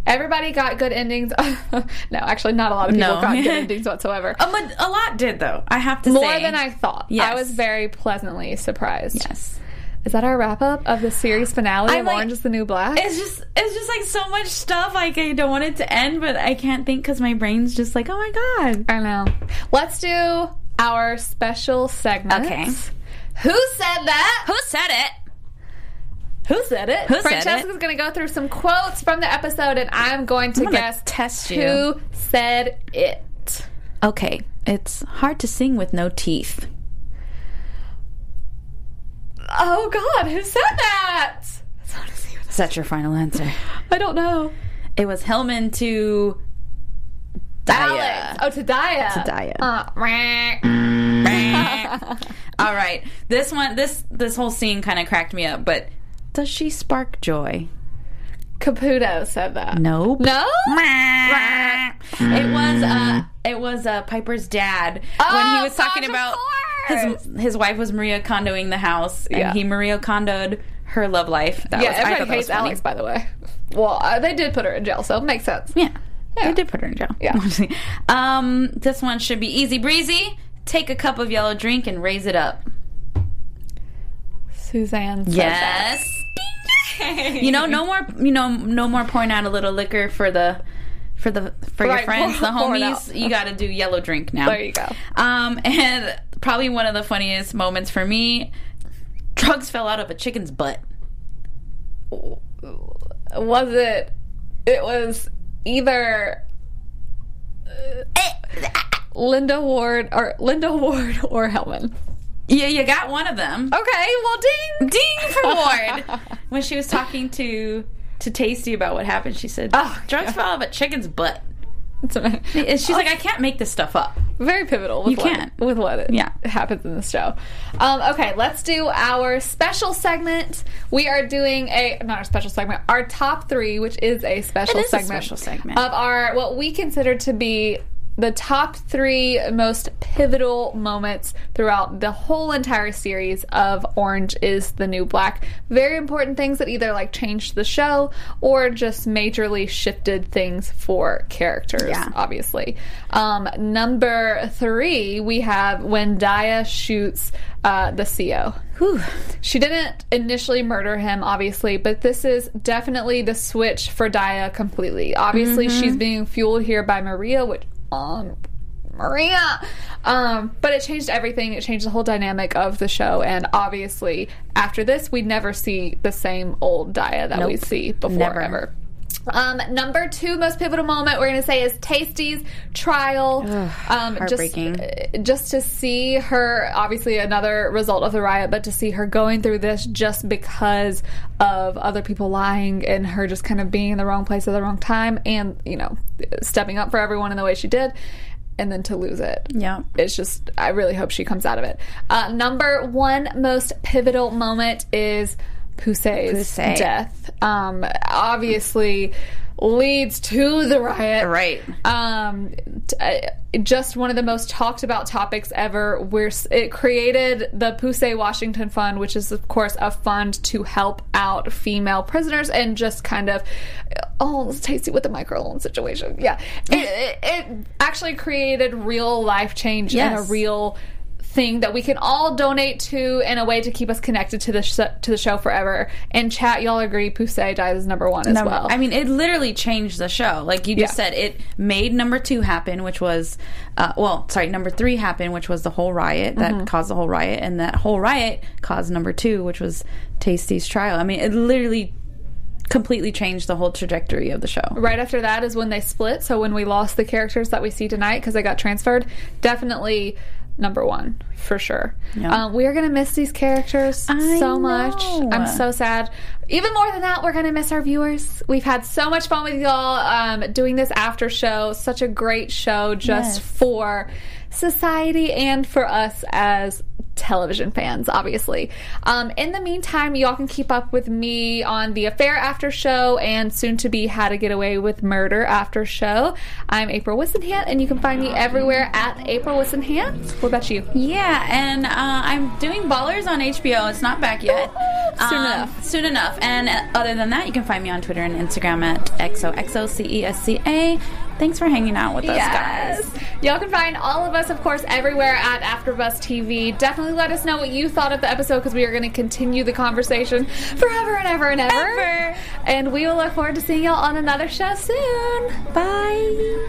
B: Everybody got good endings. no, actually, not a lot of people
D: No.
B: got good endings whatsoever.
D: A, a lot did though. I have to say.
B: More
D: say
B: than I thought. I
D: Yes.
B: was very pleasantly surprised.
D: Yes.
B: Is that our wrap up of the series finale
D: I'm
B: of
D: like-
B: Orange is the New Black?
D: It's just it's just like so much stuff. Like I don't want it to end, but I can't think because my brain's just like, oh my god.
B: I know. Let's do our special segment.
D: Okay.
B: Who said that?
D: Who said it?
B: Who said it?
D: Who
B: Francesca's going to go through some quotes from the episode, and I'm going to
D: I'm
B: guess
D: test
B: who
D: you.
B: said it.
D: Okay, it's hard to sing with no teeth.
B: Oh God, who said that? It's hard to see with-
D: Is that your final answer?
B: I don't know.
D: It was Hellman to
B: Alex. Oh, to Daya.
D: To Daya.
B: Uh.
D: All right, this one, this this whole scene kind of cracked me up. But does she spark joy?
B: Caputo said that.
D: Nope.
B: No?
D: It was uh it was uh Piper's dad when he
B: Oh,
D: was talking about
B: course.
D: his his wife was Marie Kondoing the house and
B: Yeah.
D: he Marie Kondoed her love life. That
B: Yeah,
D: was, I
B: everybody hates. Alex, by the way. Well, uh, they did put her in jail, so it makes sense.
D: Yeah.
B: Yeah.
D: They did put her in jail.
B: Yeah.
D: um this one should be easy breezy. Take a cup of yellow drink and raise it up.
B: Suzanne that.
D: Yes. you know, no more you know, no more pouring out a little liquor for the for the for your friends, the homies. You got to do yellow drink now.
B: There you go.
D: Um, and probably one of the funniest moments for me, drugs fell out of a chicken's butt.
B: Was it? It was either uh, Linda Ward or Linda Ward or Hellman.
D: Yeah, you got one of them.
B: Okay, well, ding.
D: Ding for Ward. when she was talking to to Taystee about what happened, she said,
B: Oh,
D: "Drugs fell out of a chicken's butt." And she's like, "I can't make this stuff up."
B: very pivotal with
D: You
B: what,
D: can't.
B: with what it
D: Yeah.
B: happens in the show. Um, okay, let's do our special segment. We are doing a not our special segment, our top three, which is a special
D: is a
B: segment,
D: special segment.
B: of our what we consider to be the top three most pivotal moments throughout the whole entire series of Orange is the New Black. Very important things that either like changed the show or just majorly shifted things for characters,
D: Yeah.
B: obviously. Um, number three, we have when Daya shoots uh, the CEO.
D: Whew.
B: She didn't initially murder him, obviously, but this is definitely the switch for Daya completely. Obviously,
D: Mm-hmm.
B: she's being fueled here by Maria, which, um, Maria. Um, but it changed everything. It changed the whole dynamic of the show. And obviously, after this, we'd never see the same old Daya that we see before
D: Never.
B: ever. Um, number two most pivotal moment we're going to say is Taystee's trial. um,
D: heartbreaking.
B: Just, uh, just to see her, obviously another result of the riot, but to see her going through this just because of other people lying and her just kind of being in the wrong place at the wrong time and, you know, stepping up for everyone in the way she did. And then to lose it.
D: Yeah.
B: It's just, I really hope she comes out of it. Uh, number one most pivotal moment is Poussey's
D: Poussey.
B: death. Um, obviously leads to the riot.
D: Right.
B: Um, t- uh, just one of the most talked about topics ever. Where it created the Poussey Washington Fund, which is of course a fund to help out female prisoners and just kind of oh, it's Taystee with the microloan situation. Yeah, it, it, it actually created real life change and a real thing that we can all donate to in a way to keep us connected to the sh- to the show forever. And chat, y'all agree Poussey dies is number one as
D: Number-
B: well.
D: I mean, it literally changed the show. Like you just
B: Yeah.
D: said, it made number two happen, which was, uh, well, sorry, number three happen, which was the whole riot that
B: Mm-hmm.
D: caused the whole riot, and that whole riot caused number two, which was Taystee's trial. I mean, it literally completely changed the whole trajectory of the show.
B: right after that is when they split. So when we lost the characters that we see tonight because they got transferred, definitely number one for sure.
D: Yeah.
B: Um, we are gonna miss these characters
D: I
B: so much.
D: know.
B: I'm so sad. Even more than that, we're gonna miss our viewers. We've had so much fun with y'all um, doing this after show. Such a great show just
D: Yes.
B: for society and for us as television fans, obviously. Um, in the meantime, y'all can keep up with me on the Affair After Show and soon to be How to Get Away with Murder After Show. I'm April Wissenhant, and you can find me everywhere at April Wissenhant. What about you?
D: Yeah, and uh, I'm doing Ballers on HBO. It's not back yet.
B: Soon
D: Um,
B: enough.
D: Soon enough. And uh, other than that, you can find me on Twitter and Instagram at XOXOCESCA. Thanks for hanging out with us, guys.
B: Y'all can find all of us, of course, everywhere at AfterBuzz TV. Definitely let us know what you thought of the episode because we are going to continue the conversation forever and ever and ever.
D: Ever.
B: And we will look forward to seeing y'all on another show soon. Bye.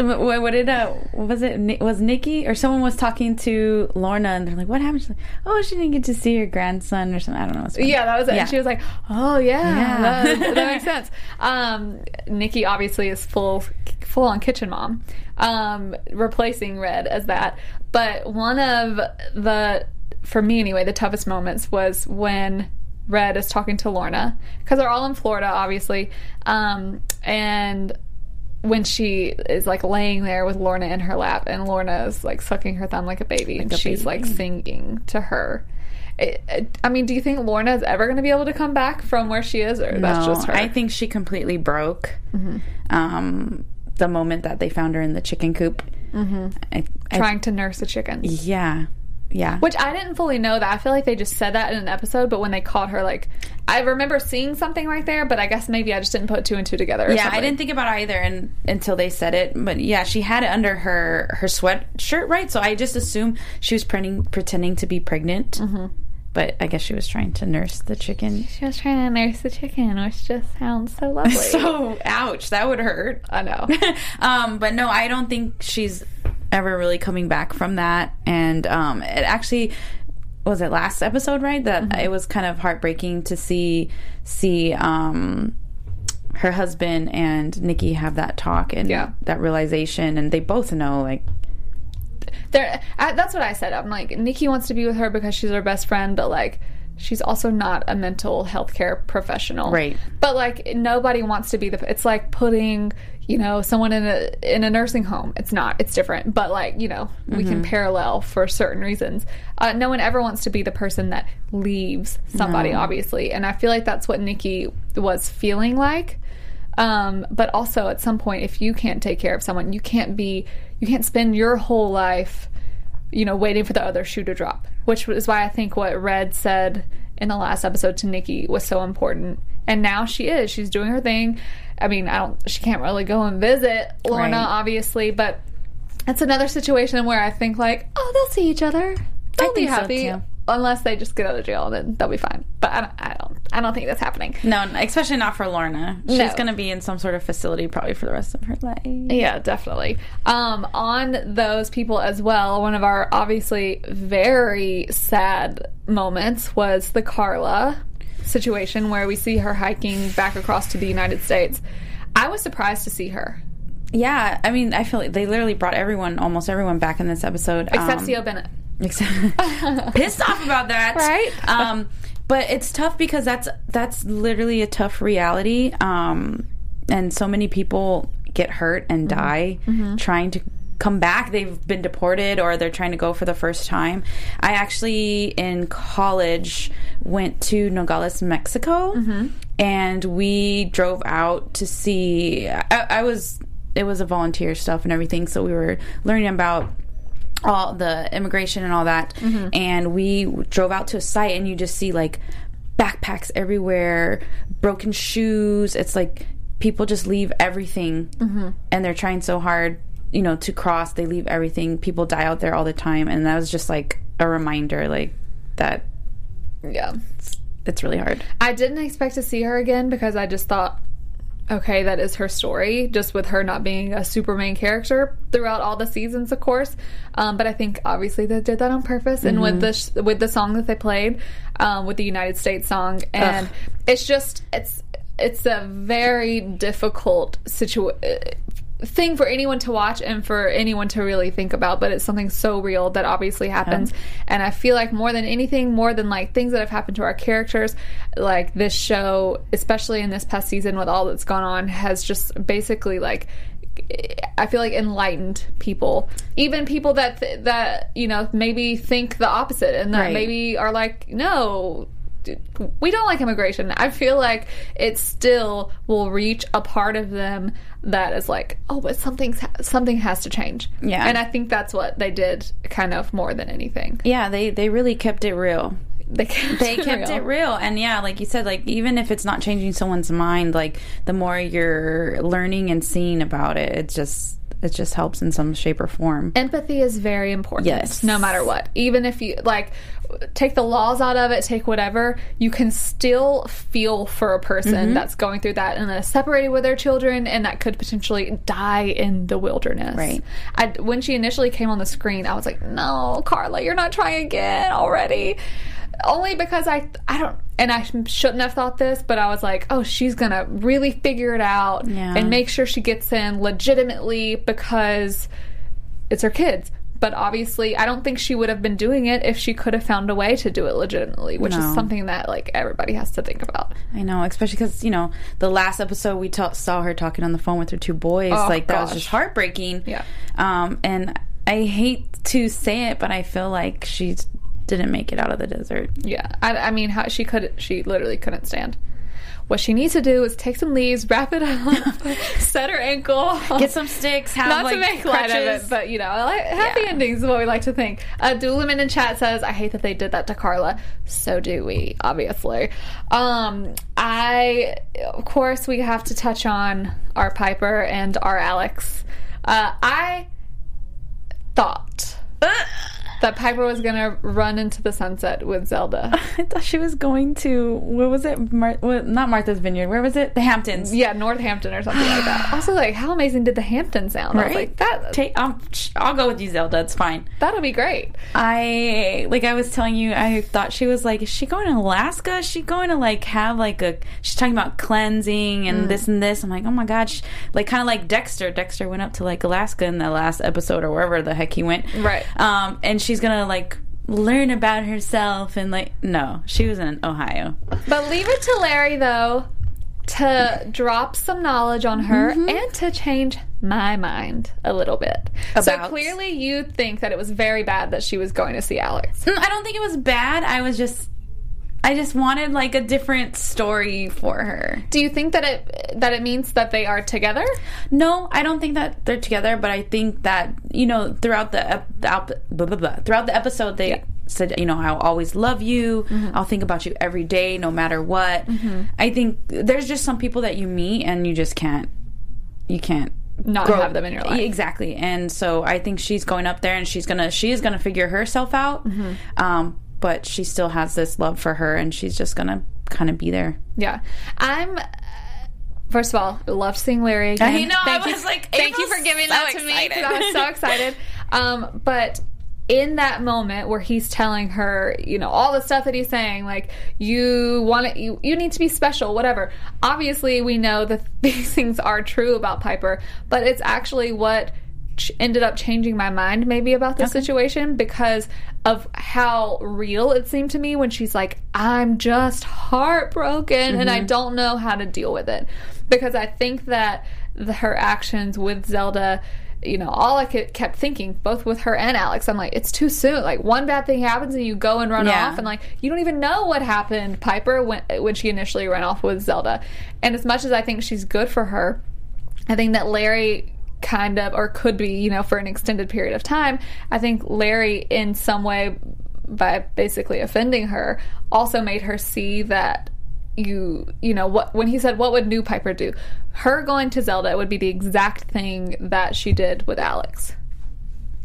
D: What, what did uh, what was it? Was Nikki or someone was talking to Lorna and they're like, "What happened?" She's like, "Oh, she didn't get to see her grandson or something." I don't know.
B: Yeah, that was it.
D: Yeah.
B: And she was like, "Oh yeah,
D: Yeah.
B: That, that makes sense." Um, Nikki obviously is full, full on kitchen mom, um, replacing Red as that. But one of the, for me anyway, the toughest moments was when Red is talking to Lorna because they're all in Florida, obviously, um, and when she is like laying there with Lorna in her lap and Lorna is like sucking her thumb like a baby and
D: a
B: she's
D: baby.
B: like singing to her. It, it- I mean, do you think Lorna is ever going to be able to come back from where she is, or that's
D: No,
B: just her? Mm-hmm.
D: I think she completely broke. Um, the moment that they found her in the chicken coop. Mm-hmm. I, I-
B: trying to nurse a chicken,
D: yeah, yeah.
B: which I didn't fully know that. I feel like they just said that in an episode, but when they caught her, like I remember seeing something right there, but I guess maybe I just didn't put two and two together. or
D: yeah, I didn't think about it either and, until they said it. But yeah, she had it under her her sweatshirt, right? So I just assumed she was pretending pretending to be pregnant. Mm-hmm. But I guess she was trying to nurse the chicken.
B: She was trying to nurse the chicken, which just sounds so lovely.
D: So ouch, that would hurt.
B: I know.
D: um, but no, I don't think she's ever really coming back from that. And um, it actually was it last episode, right? That
B: Mm-hmm.
D: it was kind of heartbreaking to see see um, her husband and Nikki have that talk and
B: Yeah.
D: that realization, and they both know like
B: there that's what i said i'm like nikki wants to be with her because she's her best friend but like she's also not a mental health care professional
D: Right.
B: but like nobody wants to be the it's like putting you know someone in a in a nursing home it's not it's different but like you know we can parallel for certain reasons. Uh, no one ever wants to be the person that leaves somebody obviously and i feel like that's what nikki was feeling like. Um, but also at some point if you can't take care of someone you can't be you can't spend your whole life you know waiting for the other shoe to drop which is why i think what red said in the last episode to nikki was so important and now she is she's doing her thing i mean i don't she can't really go and visit lorna
D: Right.
B: obviously but it's another situation where i think like oh they'll see each other they'll be
D: think so,
B: happy unless they just get out of jail and then they'll be fine but i don't i don't, I don't think that's happening
D: no, especially not for Lorna. She's
B: No.
D: going to be in some sort of facility probably for the rest of her life.
B: Yeah, definitely. Um, on those people as well, one of our obviously very sad moments was the Karla situation where we see her hiking back across to the United States. I was surprised to see her,
D: Yeah, I mean, I feel like they literally brought everyone, almost everyone, back in this episode,
B: except
D: Um,
B: Bennett.
D: Except pissed off about that,
B: Right?
D: Um, but it's tough because that's that's literally a tough reality, um, and so many people get hurt and die trying to come back. They've been deported or they're trying to go for the first time. I actually in college went to Nogales, Mexico, mm-hmm. and we drove out to see. I, I was it was a volunteer stuff and everything, so we were learning about all the immigration and all that mm-hmm. and we drove out to a site and you just see like backpacks everywhere broken shoes it's like people just leave everything mm-hmm. and they're trying so hard you know to cross they leave everything. People die out there all the time. And that was just like a reminder like that
B: Yeah.
D: it's really hard.
B: I didn't expect to see her again because I just thought, okay, that is her story, just with her not being a super main character throughout all the seasons, of course. Um, but I think obviously they did that on purpose, and with the sh- with the song that they played, um, with the United States song, and it's just it's it's a very difficult situation thing for anyone to watch and for anyone to really think about, but it's something so real that obviously happens. And I feel like more than anything, more than like things that have happened to our characters, like this show, especially in this past season with all that's gone on, has just basically like I feel like enlightened people, even people that th- that you know maybe think the opposite and that
D: Right.
B: maybe are like, no, we don't like immigration. I feel like it still will reach a part of them that is like, oh, but something's something has to change.
D: Yeah.
B: and I think that's what they did, kind of more than anything.
D: Yeah, they they really kept it real.
B: They kept,
D: They kept it real, and yeah, like you said, like even if it's not changing someone's mind, like the more you're learning and seeing about it, it's just it just helps in some shape or form.
B: empathy is very important
D: Yes.
B: no matter what even if you like take the laws out of it take whatever you can still feel for a person
D: Mm-hmm.
B: that's going through that and is separated with their children and that could potentially die in the wilderness
D: Right.
B: I, when she initially came on the screen i was like no Karla you're not trying again already only because I I don't and I shouldn't have thought this, but I was like, oh, she's gonna really figure it out
D: Yeah.
B: and make sure she gets in legitimately because it's her kids. But obviously, I don't think she would have been doing it if she could have found a way to do it legitimately, which is something that like everybody has to think about.
D: I know, especially because you know the last episode we ta- saw her talking on the phone with her two boys.
B: Oh,
D: like that was just heartbreaking.
B: Yeah.
D: Um, and I hate to say it, but I feel like she didn't make it out of the desert.
B: Yeah, I, I mean, how she could, she literally couldn't stand. What she needs to do is take some leaves, wrap it up, set her ankle,
D: Get some sticks. Have
B: not
D: like
B: to make light of it, but you know, like, happy
D: Yeah.
B: endings is what we like to think. Uh, Doolaman in chat says, "I hate that they did that to Karla." So do we, obviously. Um, I, of course, we have to touch on our Piper and our Alex. Uh, I thought that Piper was gonna run into the sunset with Zelda.
D: I thought she was going to what was it? Mar- what, not Martha's Vineyard. Where was it? The Hamptons.
B: Yeah, Northampton or something like that. Also, like, how amazing did the Hampton sound? I was like, that
D: Take, um, I'll go with you, Zelda. It's fine.
B: that'll be great.
D: I like I was telling you, I thought she was like, is she going to Alaska? Is she going to like have like a? She's talking about cleansing and this and this. I'm like, oh my god, she, like kind of like Dexter. Dexter went up to like Alaska in the last episode or wherever the heck he went.
B: Right.
D: Um, and she's gonna like learn about herself and like no, she was in Ohio.
B: But leave it to Larry, though, to drop some knowledge on her
D: Mm-hmm.
B: and to change my mind a little bit. So clearly, you think that it was very bad that she was going to see Alex.
D: Mm, I don't think it was bad. I was just. I just wanted like a different story for her.
B: Do you think that it that it means that they are together?
D: No, I don't think that they're together, but I think that you know throughout the, ep- the ep- blah, blah, blah, throughout the episode they said you know I'll always love you. Mm-hmm. I'll think about you every day, no matter what. Mm-hmm. I think there's just some people that you meet and you just can't you can't
B: Not
D: grow-
B: have them in your life.
D: exactly. And so I think she's going up there and she's gonna she is gonna figure herself out. Mm-hmm. Um, but she still has this love for her, and she's just gonna kind of be there.
B: Yeah, I'm. First of all, loved seeing Larry again.
D: I know, I
B: you,
D: was like,
B: thank you for giving
D: so
B: that to me because. I was so excited. Um, but in that moment where he's telling her, you know, all the stuff that he's saying, like you want to, you, you need to be special, whatever. Obviously, we know that these things are true about Piper, but it's actually what ch- ended up changing my mind maybe about this situation because of how real it seemed to me when she's like i'm just heartbroken and i mm-hmm. don't know how to deal with it. Because i think that the, her actions with zelda you know all i kept thinking both with her and alex i'm like it's too soon. Like one bad thing happens and you go and run
D: Yeah.
B: off and like you don't even know what happened. Piper when when she initially ran off with zelda. And as much as i think she's good for her I think that Larry kind of, or could be, you know, for an extended period of time, I think Larry, in some way, by basically offending her, also made her see that you, you know, what when he said, "What would new Piper do?" Her going to Zelda would be the exact thing that she did with Alex.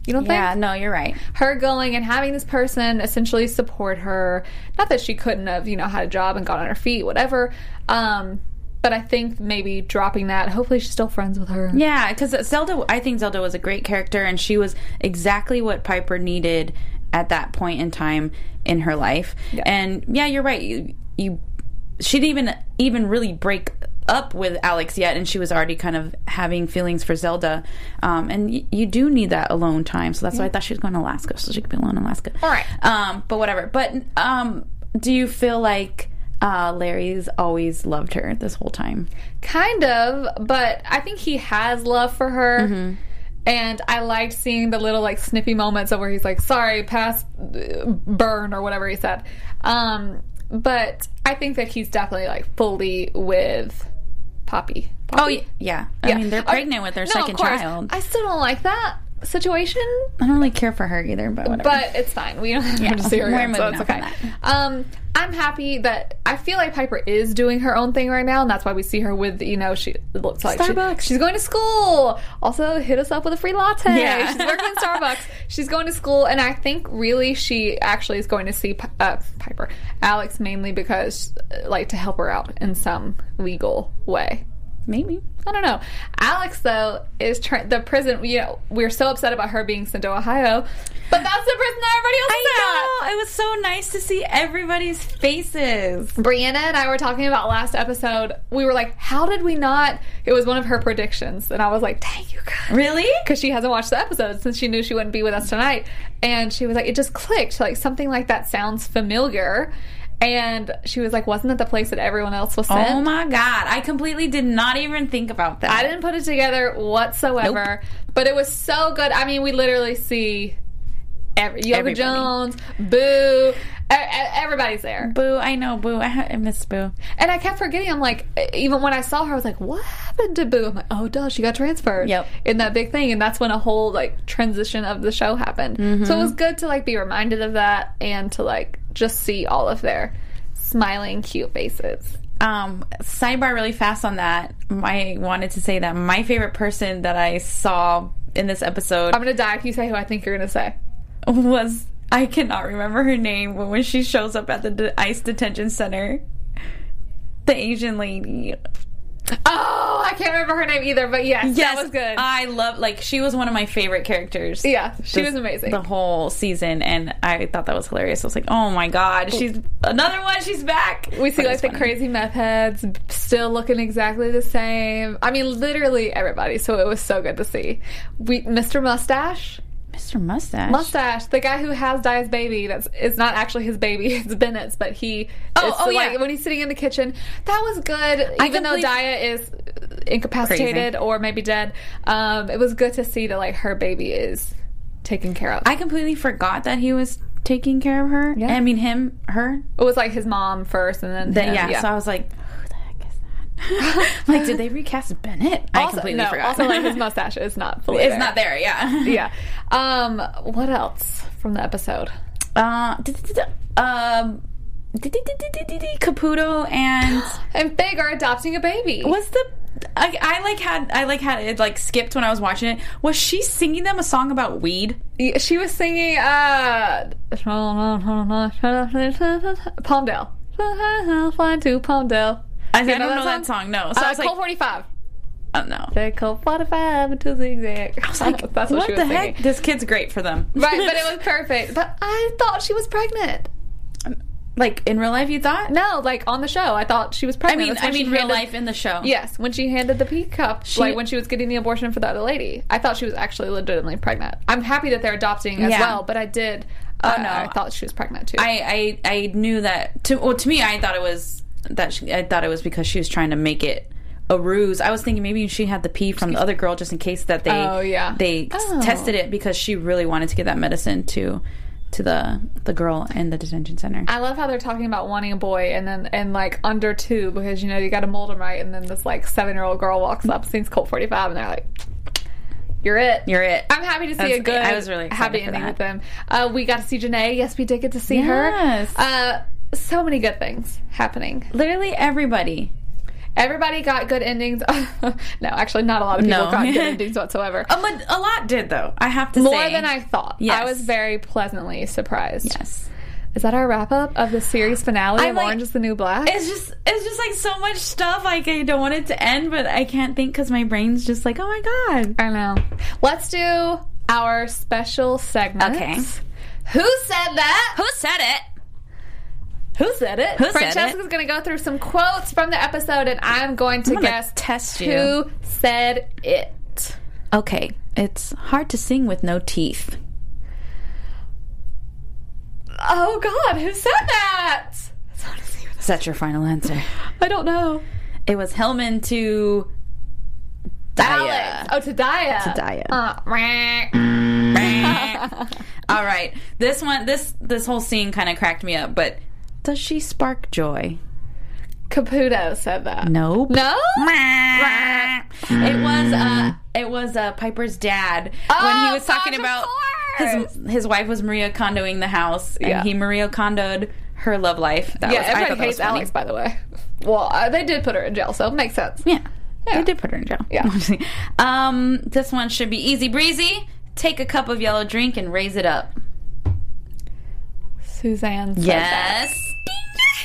B: You don't
D: Yeah,
B: think?
D: Yeah, no, you're right.
B: her going and having this person essentially support her. Not that she couldn't have, you know, had a job and got on her feet, whatever. Um, but I think maybe dropping that. Hopefully, she's still friends with her.
D: Yeah, because Zelda, I think Zelda was a great character, and she was exactly what Piper needed at that point in time in her life.
B: Yeah.
D: And yeah, you're right. You, you she didn't even even really break up with Alex yet, and she was already kind of having feelings for Zelda. Um, and y- you do need that alone time, so that's why I thought she was going to Alaska, so she could be alone in Alaska.
B: All right.
D: Um, but whatever. But um, do you feel like uh, Larry's always loved her this whole time?
B: Kind of, but I think he has love for her.
D: Mm-hmm.
B: And I liked seeing the little like snippy moments of where he's like, "Sorry, past uh, burn" or whatever he said. Um, but I think that he's definitely like fully with Poppy.
D: Oh
B: Poppy?
D: y- yeah. I
B: Yeah.
D: mean, they're
B: Uh,
D: pregnant with their
B: no,
D: second
B: of course.
D: child.
B: I still don't like that situation,
D: I don't really care for her either, but whatever.
B: but it's fine. We don't have
D: Yeah,
B: to see her again, so it's okay. Um, I'm happy that I feel like Piper is doing her own thing right now, and that's why we see her with you know she looks like she-
D: Starbucks.
B: she's going to school. Also, hit us up with a free latte.
D: Yeah.
B: She's working in Starbucks. She's going to school, and I think really she actually is going to see uh, Piper Alex mainly because like to help her out in some legal way.
D: Maybe.
B: I don't know. Alex though is trying the prison. You know, we're so upset about her being sent to Ohio, but that's the prison that everybody else is
D: I know. It was so nice to see everybody's faces.
B: Brianna and I were talking about last episode. We were like, how did we not? It was one of her predictions, and I was like, dang you guys.
D: Really?
B: Because she hasn't watched the episode since she knew she wouldn't be with us tonight. And she was like, it just clicked. Like, something like that sounds familiar. And she was like, wasn't it the place that everyone else was oh sent?
D: Oh my god! I completely did not even think about that.
B: I didn't put it together whatsoever, but it was so good. I mean, we literally see every, Yoga
D: Everybody.
B: Jones, Boo, everybody's there.
D: Boo! I know Boo. I, miss Boo.
B: And I kept forgetting. I'm like, even when I saw her, I was like, what happened to Boo? I'm like, oh, duh, she got transferred.
D: Yep.
B: In that big thing, and that's when a whole like transition of the show happened. So it mm-hmm. was good to like be reminded of that and to like just see all of their smiling, cute faces.
D: Um, sidebar really fast on that. I wanted to say that my favorite person that I saw in this episode
B: I'm gonna die if you say who I think you're gonna say.
D: was I cannot remember her name, but when she shows up at the de- ICE detention center, the Asian lady.
B: Oh, I can't remember her name either, but yes, that was good.
D: I love like she was one of my favorite characters.
B: yeah, she
D: this-
B: was amazing.
D: The whole season, and I thought that was hilarious. I was like, "Oh my god, she's another one. She's back."
B: we see
D: But
B: like the
D: funny.
B: crazy meth heads still looking exactly the same. I mean, literally everybody. So it was so good to see. We, Mr. Mustache,
D: Mr. Mustache.
B: Mustache, the guy who has Daya's baby. That's it's not actually his baby. It's Bennett's, but he.
D: Oh,
B: it's
D: oh,
B: like
D: yeah.
B: when he's sitting in the kitchen. That was good.
D: I
B: Even though Daya is incapacitated
D: Crazy.
B: or maybe dead, um, it was good to see that like her baby is taken care of.
D: I completely forgot that he was taking care of her.
B: Yeah.
D: I mean, him, her.
B: it was like his mom first, and then
D: Then,
B: him,
D: yeah, So I was like, "Who the heck is that?" like, did they recast Bennett? I
B: also,
D: completely
B: no,
D: forgot.
B: Also, like his mustache is not fully.
D: it's
B: there.
D: not there. Yeah.
B: Yeah. Um. What else from the episode?
D: Uh, um, Caputo and
B: And Fig are adopting a baby.
D: was the I, I like had I like had it like skipped when I was watching it. Was she singing them a song about weed?
B: She was singing uh Palmdale. Flying to Palmdale.
D: I, I don't know that song. No, so
B: uh,
D: I was like,
B: Colt 45.
D: oh no.
B: They Colt 45 into zigzag. I was
D: Like,
B: That's what,
D: what
B: she was
D: the
B: singing.
D: heck? This kid's great for them.
B: Right, but it was perfect. But I thought she was pregnant.
D: like in real life. You thought?
B: No, like on the show, I thought she was pregnant.
D: I
B: mean,
D: I mean, real
B: handed-
D: life in the show.
B: Yes, when she handed the pee cup, like when she was getting the abortion for the other lady, I thought she was actually legitimately pregnant. I'm happy that they're adopting as
D: Yeah.
B: well, but I did. Oh
D: no.
B: I thought she was pregnant too.
D: I, I I knew that. To well, to me, I thought it was that. She, I thought it was because she was trying to make it a ruse. I was thinking maybe she had the pee from the other girl just in case that they.
B: Oh, yeah.
D: They
B: Oh.
D: tested it because she really wanted to get that medicine to to the the girl in the detention center.
B: I love how they're talking about wanting a boy and then and like under two because you know you got to mold them right, and then this like seven year old girl walks up, sees Colt 45, and they're like, "You're it."
D: You're it.
B: I'm happy to see
D: That's-
B: a good,
D: I was really
B: happy ending with them. Uh, we got to see Janae. Yes, we did get to see
D: Yes.
B: her. Uh, so many good things happening.
D: Literally everybody.
B: Everybody got good endings. no, actually, not a lot of people
D: No.
B: got good endings whatsoever.
D: A, lot- a lot did though. I have to say.
B: More
D: say
B: than I thought.
D: Yes.
B: I was very pleasantly surprised.
D: Yes.
B: Is that our wrap up of the series finale
D: I'm
B: of
D: like-
B: Orange is the New Black?
D: It's just it's just like so much stuff. Like I don't want it to end, but I can't think because my brain's just like, oh my god.
B: I know. Let's do our special segment.
D: Okay.
B: Who said that?
D: Who said it? Who said it? Who said
B: Francesca's going to go through some quotes from the episode, and I'm going to
D: I'm
B: guess
D: test you.
B: who said it.
D: Okay, it's hard to sing with no teeth.
B: Oh God, who said that? It's hard to see with-
D: that your final answer?
B: I don't know.
D: It was Hellman to
B: Alex. Oh, to Daya.
D: To Daya.
B: Uh.
D: All right, this one, this this whole scene kind of cracked me up. But does she spark joy?
B: Caputo said that.
D: Nope.
B: No?
D: It was uh it was uh Piper's dad when
B: Oh,
D: he was talking about his his wife was Marie Kondoing the house and
B: Yeah.
D: he Marie Kondoed her love life. That
B: Yeah,
D: was,
B: everybody hates. Alex, by the way. Well, uh, they did put her in jail, so it makes sense.
D: Yeah.
B: Yeah.
D: They did put her in jail.
B: Yeah.
D: um, this one should be easy breezy. Take a cup of yellow drink and raise it up.
B: Suzanne said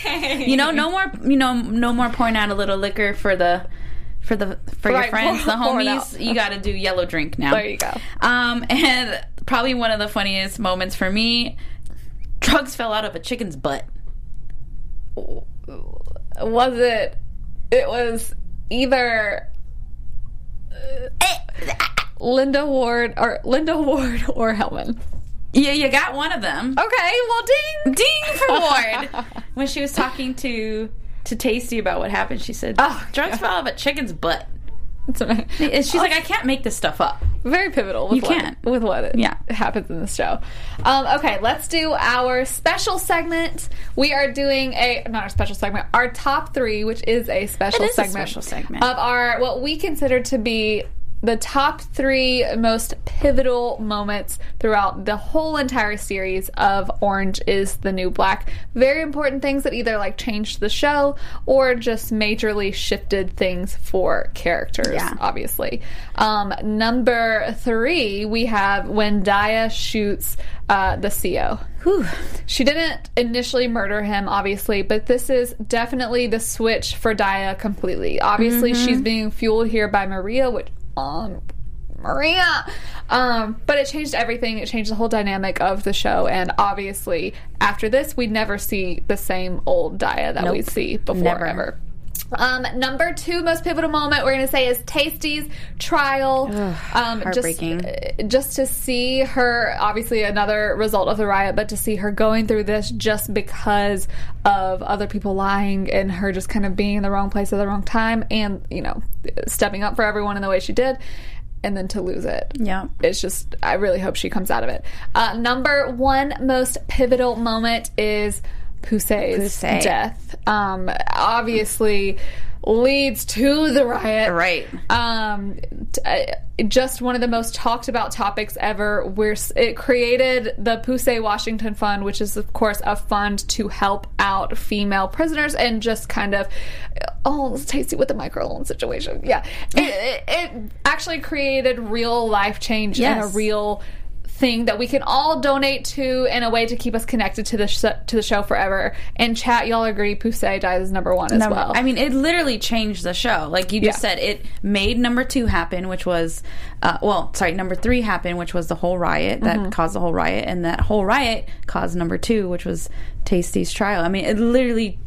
D: You know, no more. You know, no more pouring out a little liquor for the for the for your friends,
B: pour-
D: the homies. You got to do yellow drink now.
B: There you go.
D: Um, and probably one of the funniest moments for me. Drugs fell out of a chicken's butt.
B: Was it? It was either uh, Linda Ward or Linda Ward or Hellman.
D: Yeah, you got one of them.
B: Okay, well, ding.
D: Ding for Ward. when she was talking to to Taystee about what happened, she said,
B: Oh,
D: "Drugs
B: yeah.
D: fell out of a chicken's butt."
B: It's amazing.
D: And she's like, "I can't make this stuff up."
B: very pivotal with
D: You
B: what,
D: can't.
B: with what it
D: Yeah.
B: happens in the show. Um, okay, let's do our special segment. We are doing a not our special segment, our top three, which is a special
D: It is a
B: segment,
D: special segment.
B: of our what we consider to be the top three most pivotal moments throughout the whole entire series of Orange is the New Black. Very important things that either like changed the show or just majorly shifted things for characters
D: Yeah.
B: obviously. Um, number three, we have when Daya shoots uh, the CEO.
D: Whew.
B: She didn't initially murder him, obviously, but this is definitely the switch for Daya completely. Obviously, she's being fueled here by Maria, which, um, Maria. Um, but it changed everything. It changed the whole dynamic of the show. And obviously, after this, we'd never see the same old Daya that we
D: Nope.
B: see before
D: Never.
B: ever. Um, number two most pivotal moment we're going to say is Taystee's trial. um,
D: heartbreaking.
B: Just, uh, just to see her, obviously another result of the riot, but to see her going through this just because of other people lying and her just kind of being in the wrong place at the wrong time and, you know, stepping up for everyone in the way she did. And then to lose it.
D: Yeah.
B: It's just, I really hope she comes out of it. Uh, number one most pivotal moment is Poussey's
D: Poussey.
B: death. Um, obviously leads to the riot.
D: Right.
B: Um, t- uh, just one of the most talked about topics ever. Where it created the Poussey Washington Fund, which is of course a fund to help out female prisoners and just kind of oh, it's Taystee with the microloan situation. Yeah, it, it, it actually created real life change and a real thing that we can all donate to in a way to keep us connected to the sh- to the show forever. And chat, y'all agree Poussey dies as number one as
D: Number-
B: well.
D: I mean, it literally changed the show. Like you just
B: Yeah.
D: said, it made number two happen, which was, uh, well, sorry, number three happen, which was the whole riot that
B: Mm-hmm.
D: caused the whole riot, and that whole riot caused number two, which was Taystee's trial. I mean, it literally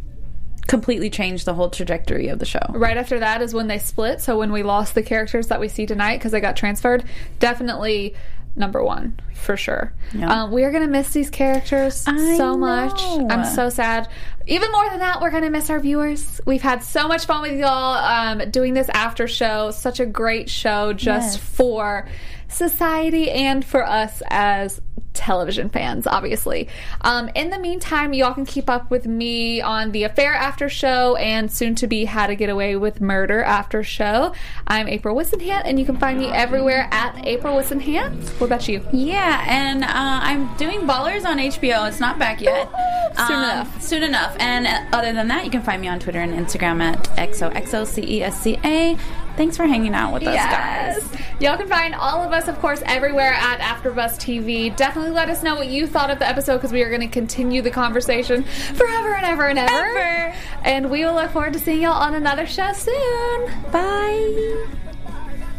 D: completely changed the whole trajectory of the show.
B: right after that is when they split. So when we lost the characters that we see tonight because they got transferred, definitely number one for sure.
D: Yeah.
B: Um, we are gonna miss these characters
D: I
B: so much.
D: know.
B: I'm so sad. Even more than that, we're gonna miss our viewers. We've had so much fun with y'all um, doing this after show. Such a great show just
D: Yes.
B: for society and for us as television fans, obviously. Um, in the meantime, y'all can keep up with me on the Affair After Show and soon to be How to Get Away with Murder After Show. I'm April Wissenhant, and you can find me everywhere at April Wissenhant. What about you?
D: Yeah, and uh, I'm doing Ballers on HBO. It's not back yet.
B: Soon
D: Um,
B: enough.
D: Soon enough. And uh, other than that, you can find me on Twitter and Instagram at XOXOCESCA. Thanks for hanging out with us, guys.
B: Y'all can find all of us, of course, everywhere at AfterBuzz TV. Definitely let us know what you thought of the episode because we are going to continue the conversation forever and ever and ever.
D: Ever.
B: And we will look forward to seeing y'all on another show soon.
D: Bye.